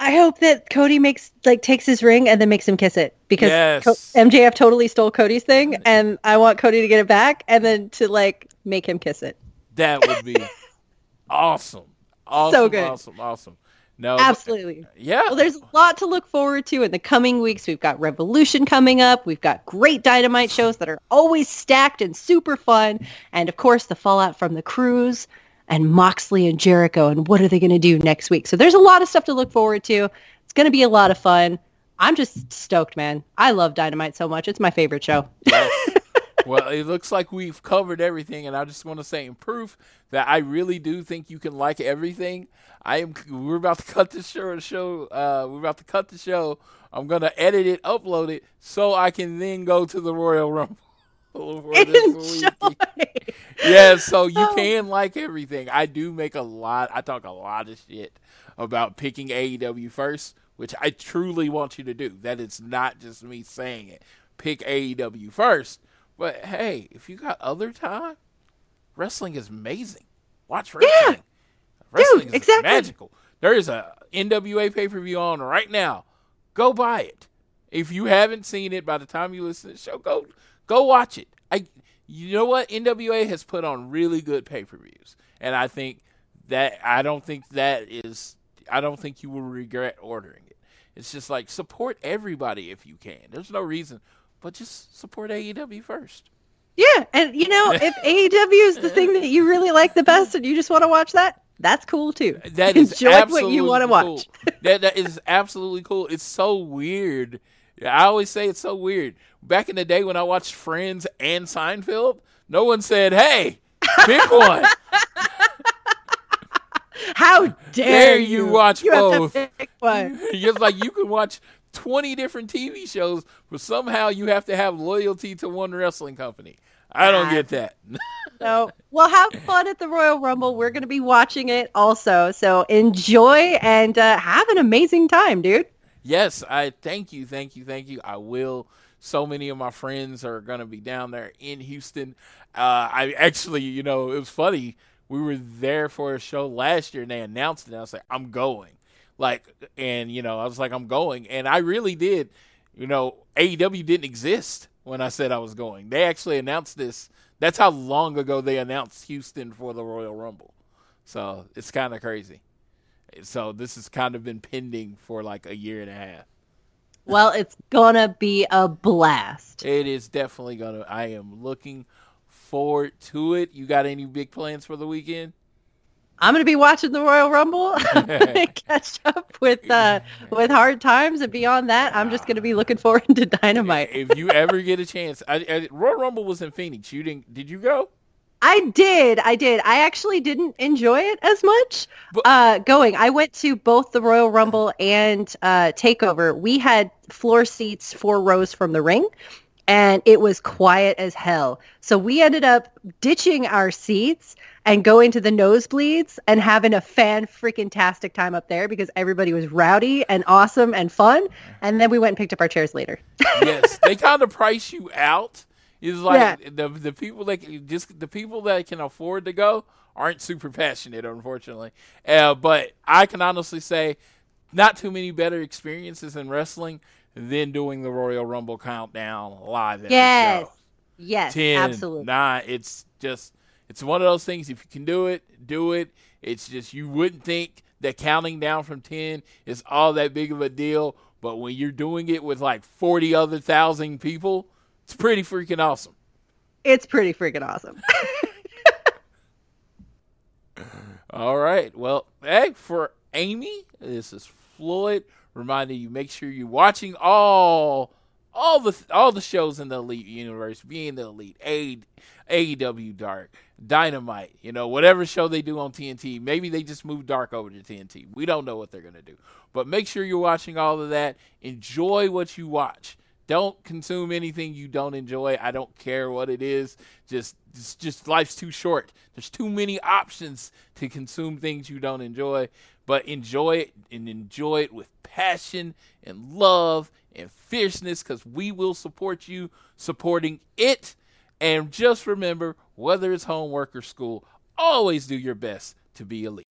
I hope that Cody makes like takes his ring and then makes him kiss it because Yes. Co- MJF totally stole Cody's thing, and I want Cody to get it back and then to like make him kiss it. That would be awesome. Awesome, good. awesome, awesome. No, but- Absolutely. yeah. Well, there's a lot to look forward to in the coming weeks. We've got Revolution coming up. We've got great Dynamite shows that are always stacked and super fun. And of course, the fallout from the cruise and Moxley and Jericho and what are they going to do next week. So there's a lot of stuff to look forward to. It's going to be a lot of fun. I'm just stoked, man. I love Dynamite so much. It's my favorite show. Yes. well, it looks like we've covered everything, and I just want to say, in proof that I really do think you can like everything. I am. We're about to cut the show. Show. Uh, we're about to cut the show. I'm gonna edit it, upload it, so I can then go to the Royal Rumble. For this Enjoy. week. Yeah, so you Oh. can like everything. I do make a lot. I talk a lot of shit about picking AEW first, which I truly want you to do. That it's not just me saying it. Pick AEW first. But hey, if you got other time, wrestling is amazing. Watch wrestling. wrestling is exactly. magical. There is a NWA pay per view on right now. Go buy it. If you haven't seen it by the time you listen to the show, go go watch it. I you know what? NWA has put on really good pay per views. And I think that I don't think that is I don't think you will regret ordering it. It's just like support everybody if you can. There's no reason, but just support AEW first. Yeah, and you know, if AEW is the thing that you really like the best and you just want to watch that, that's cool too. That is Enjoy absolutely what you want to cool. watch. that that is absolutely cool. It's so weird. I always say it's so weird. Back in the day when I watched Friends and Seinfeld, no one said, "Hey, pick one." How dare, Dare you watch you both. It's like you can watch twenty different TV shows, but somehow you have to have loyalty to one wrestling company. I don't get that. So, well, have fun at the Royal Rumble. We're going to be watching it also. So enjoy and uh, have an amazing time, dude. Yes, I thank you, thank you, thank you. I will. So many of my friends are going to be down there in Houston. Uh, I actually, you know, it was funny. We were there for a show last year, and they announced it. I was like, I'm going. Like, and you know, I was like, I'm going, and I really did. you know, AEW didn't exist when I said I was going. They actually announced this. That's how long ago they announced Houston for the Royal Rumble. So it's kind of crazy. So this has kind of been pending for like a year and a half. Well, it's gonna be a blast. It is definitely gonna. I am looking forward to it. You got any big plans for the weekend? I'm gonna be watching the Royal Rumble, catch up with uh, with Hard Times, and beyond that, I'm just gonna be looking forward to Dynamite. if you ever get a chance, I, I, Royal Rumble was in Phoenix. You didn't? Did you go? I did, I did. I actually didn't enjoy it as much. Uh, going, I went to both the Royal Rumble and uh, Takeover. We had floor seats four rows from the ring, and it was quiet as hell. So we ended up ditching our seats and going to the nosebleeds and having a fan freaking tastic time up there because everybody was rowdy and awesome and fun. And then we went and picked up our chairs later. yes, they kind of price you out. It's like Yeah. the the people that can- just the people that can afford to go aren't super passionate, unfortunately. Uh, but I can honestly say, not too many better experiences in wrestling than doing the Royal Rumble countdown live Yes. yes, 10, absolutely. 9. It's just, it's one of those things. If you can do it, do it. It's just, you wouldn't think that counting down from 10 is all that big of a deal. But when you're doing it with like 40 other thousand people, it's pretty freaking awesome. It's pretty freaking awesome. All right. Well, hey, for Amy, this is Floyd reminding you make sure you're watching all all the all the shows in the Elite universe, being the Elite, A, AEW Dark, Dynamite, you know, whatever show they do on TNT. Maybe they just move Dark over to TNT. We don't know what they're gonna do, but make sure you're watching all of that. Enjoy what you watch. Don't consume anything you don't enjoy. I don't care what it is. Just, just, just life's too short. There's too many options to consume things you don't enjoy. But enjoy it and enjoy it with passion and love and fierceness because we will support you supporting it. And just remember, whether it's homework or school, always do your best to be elite.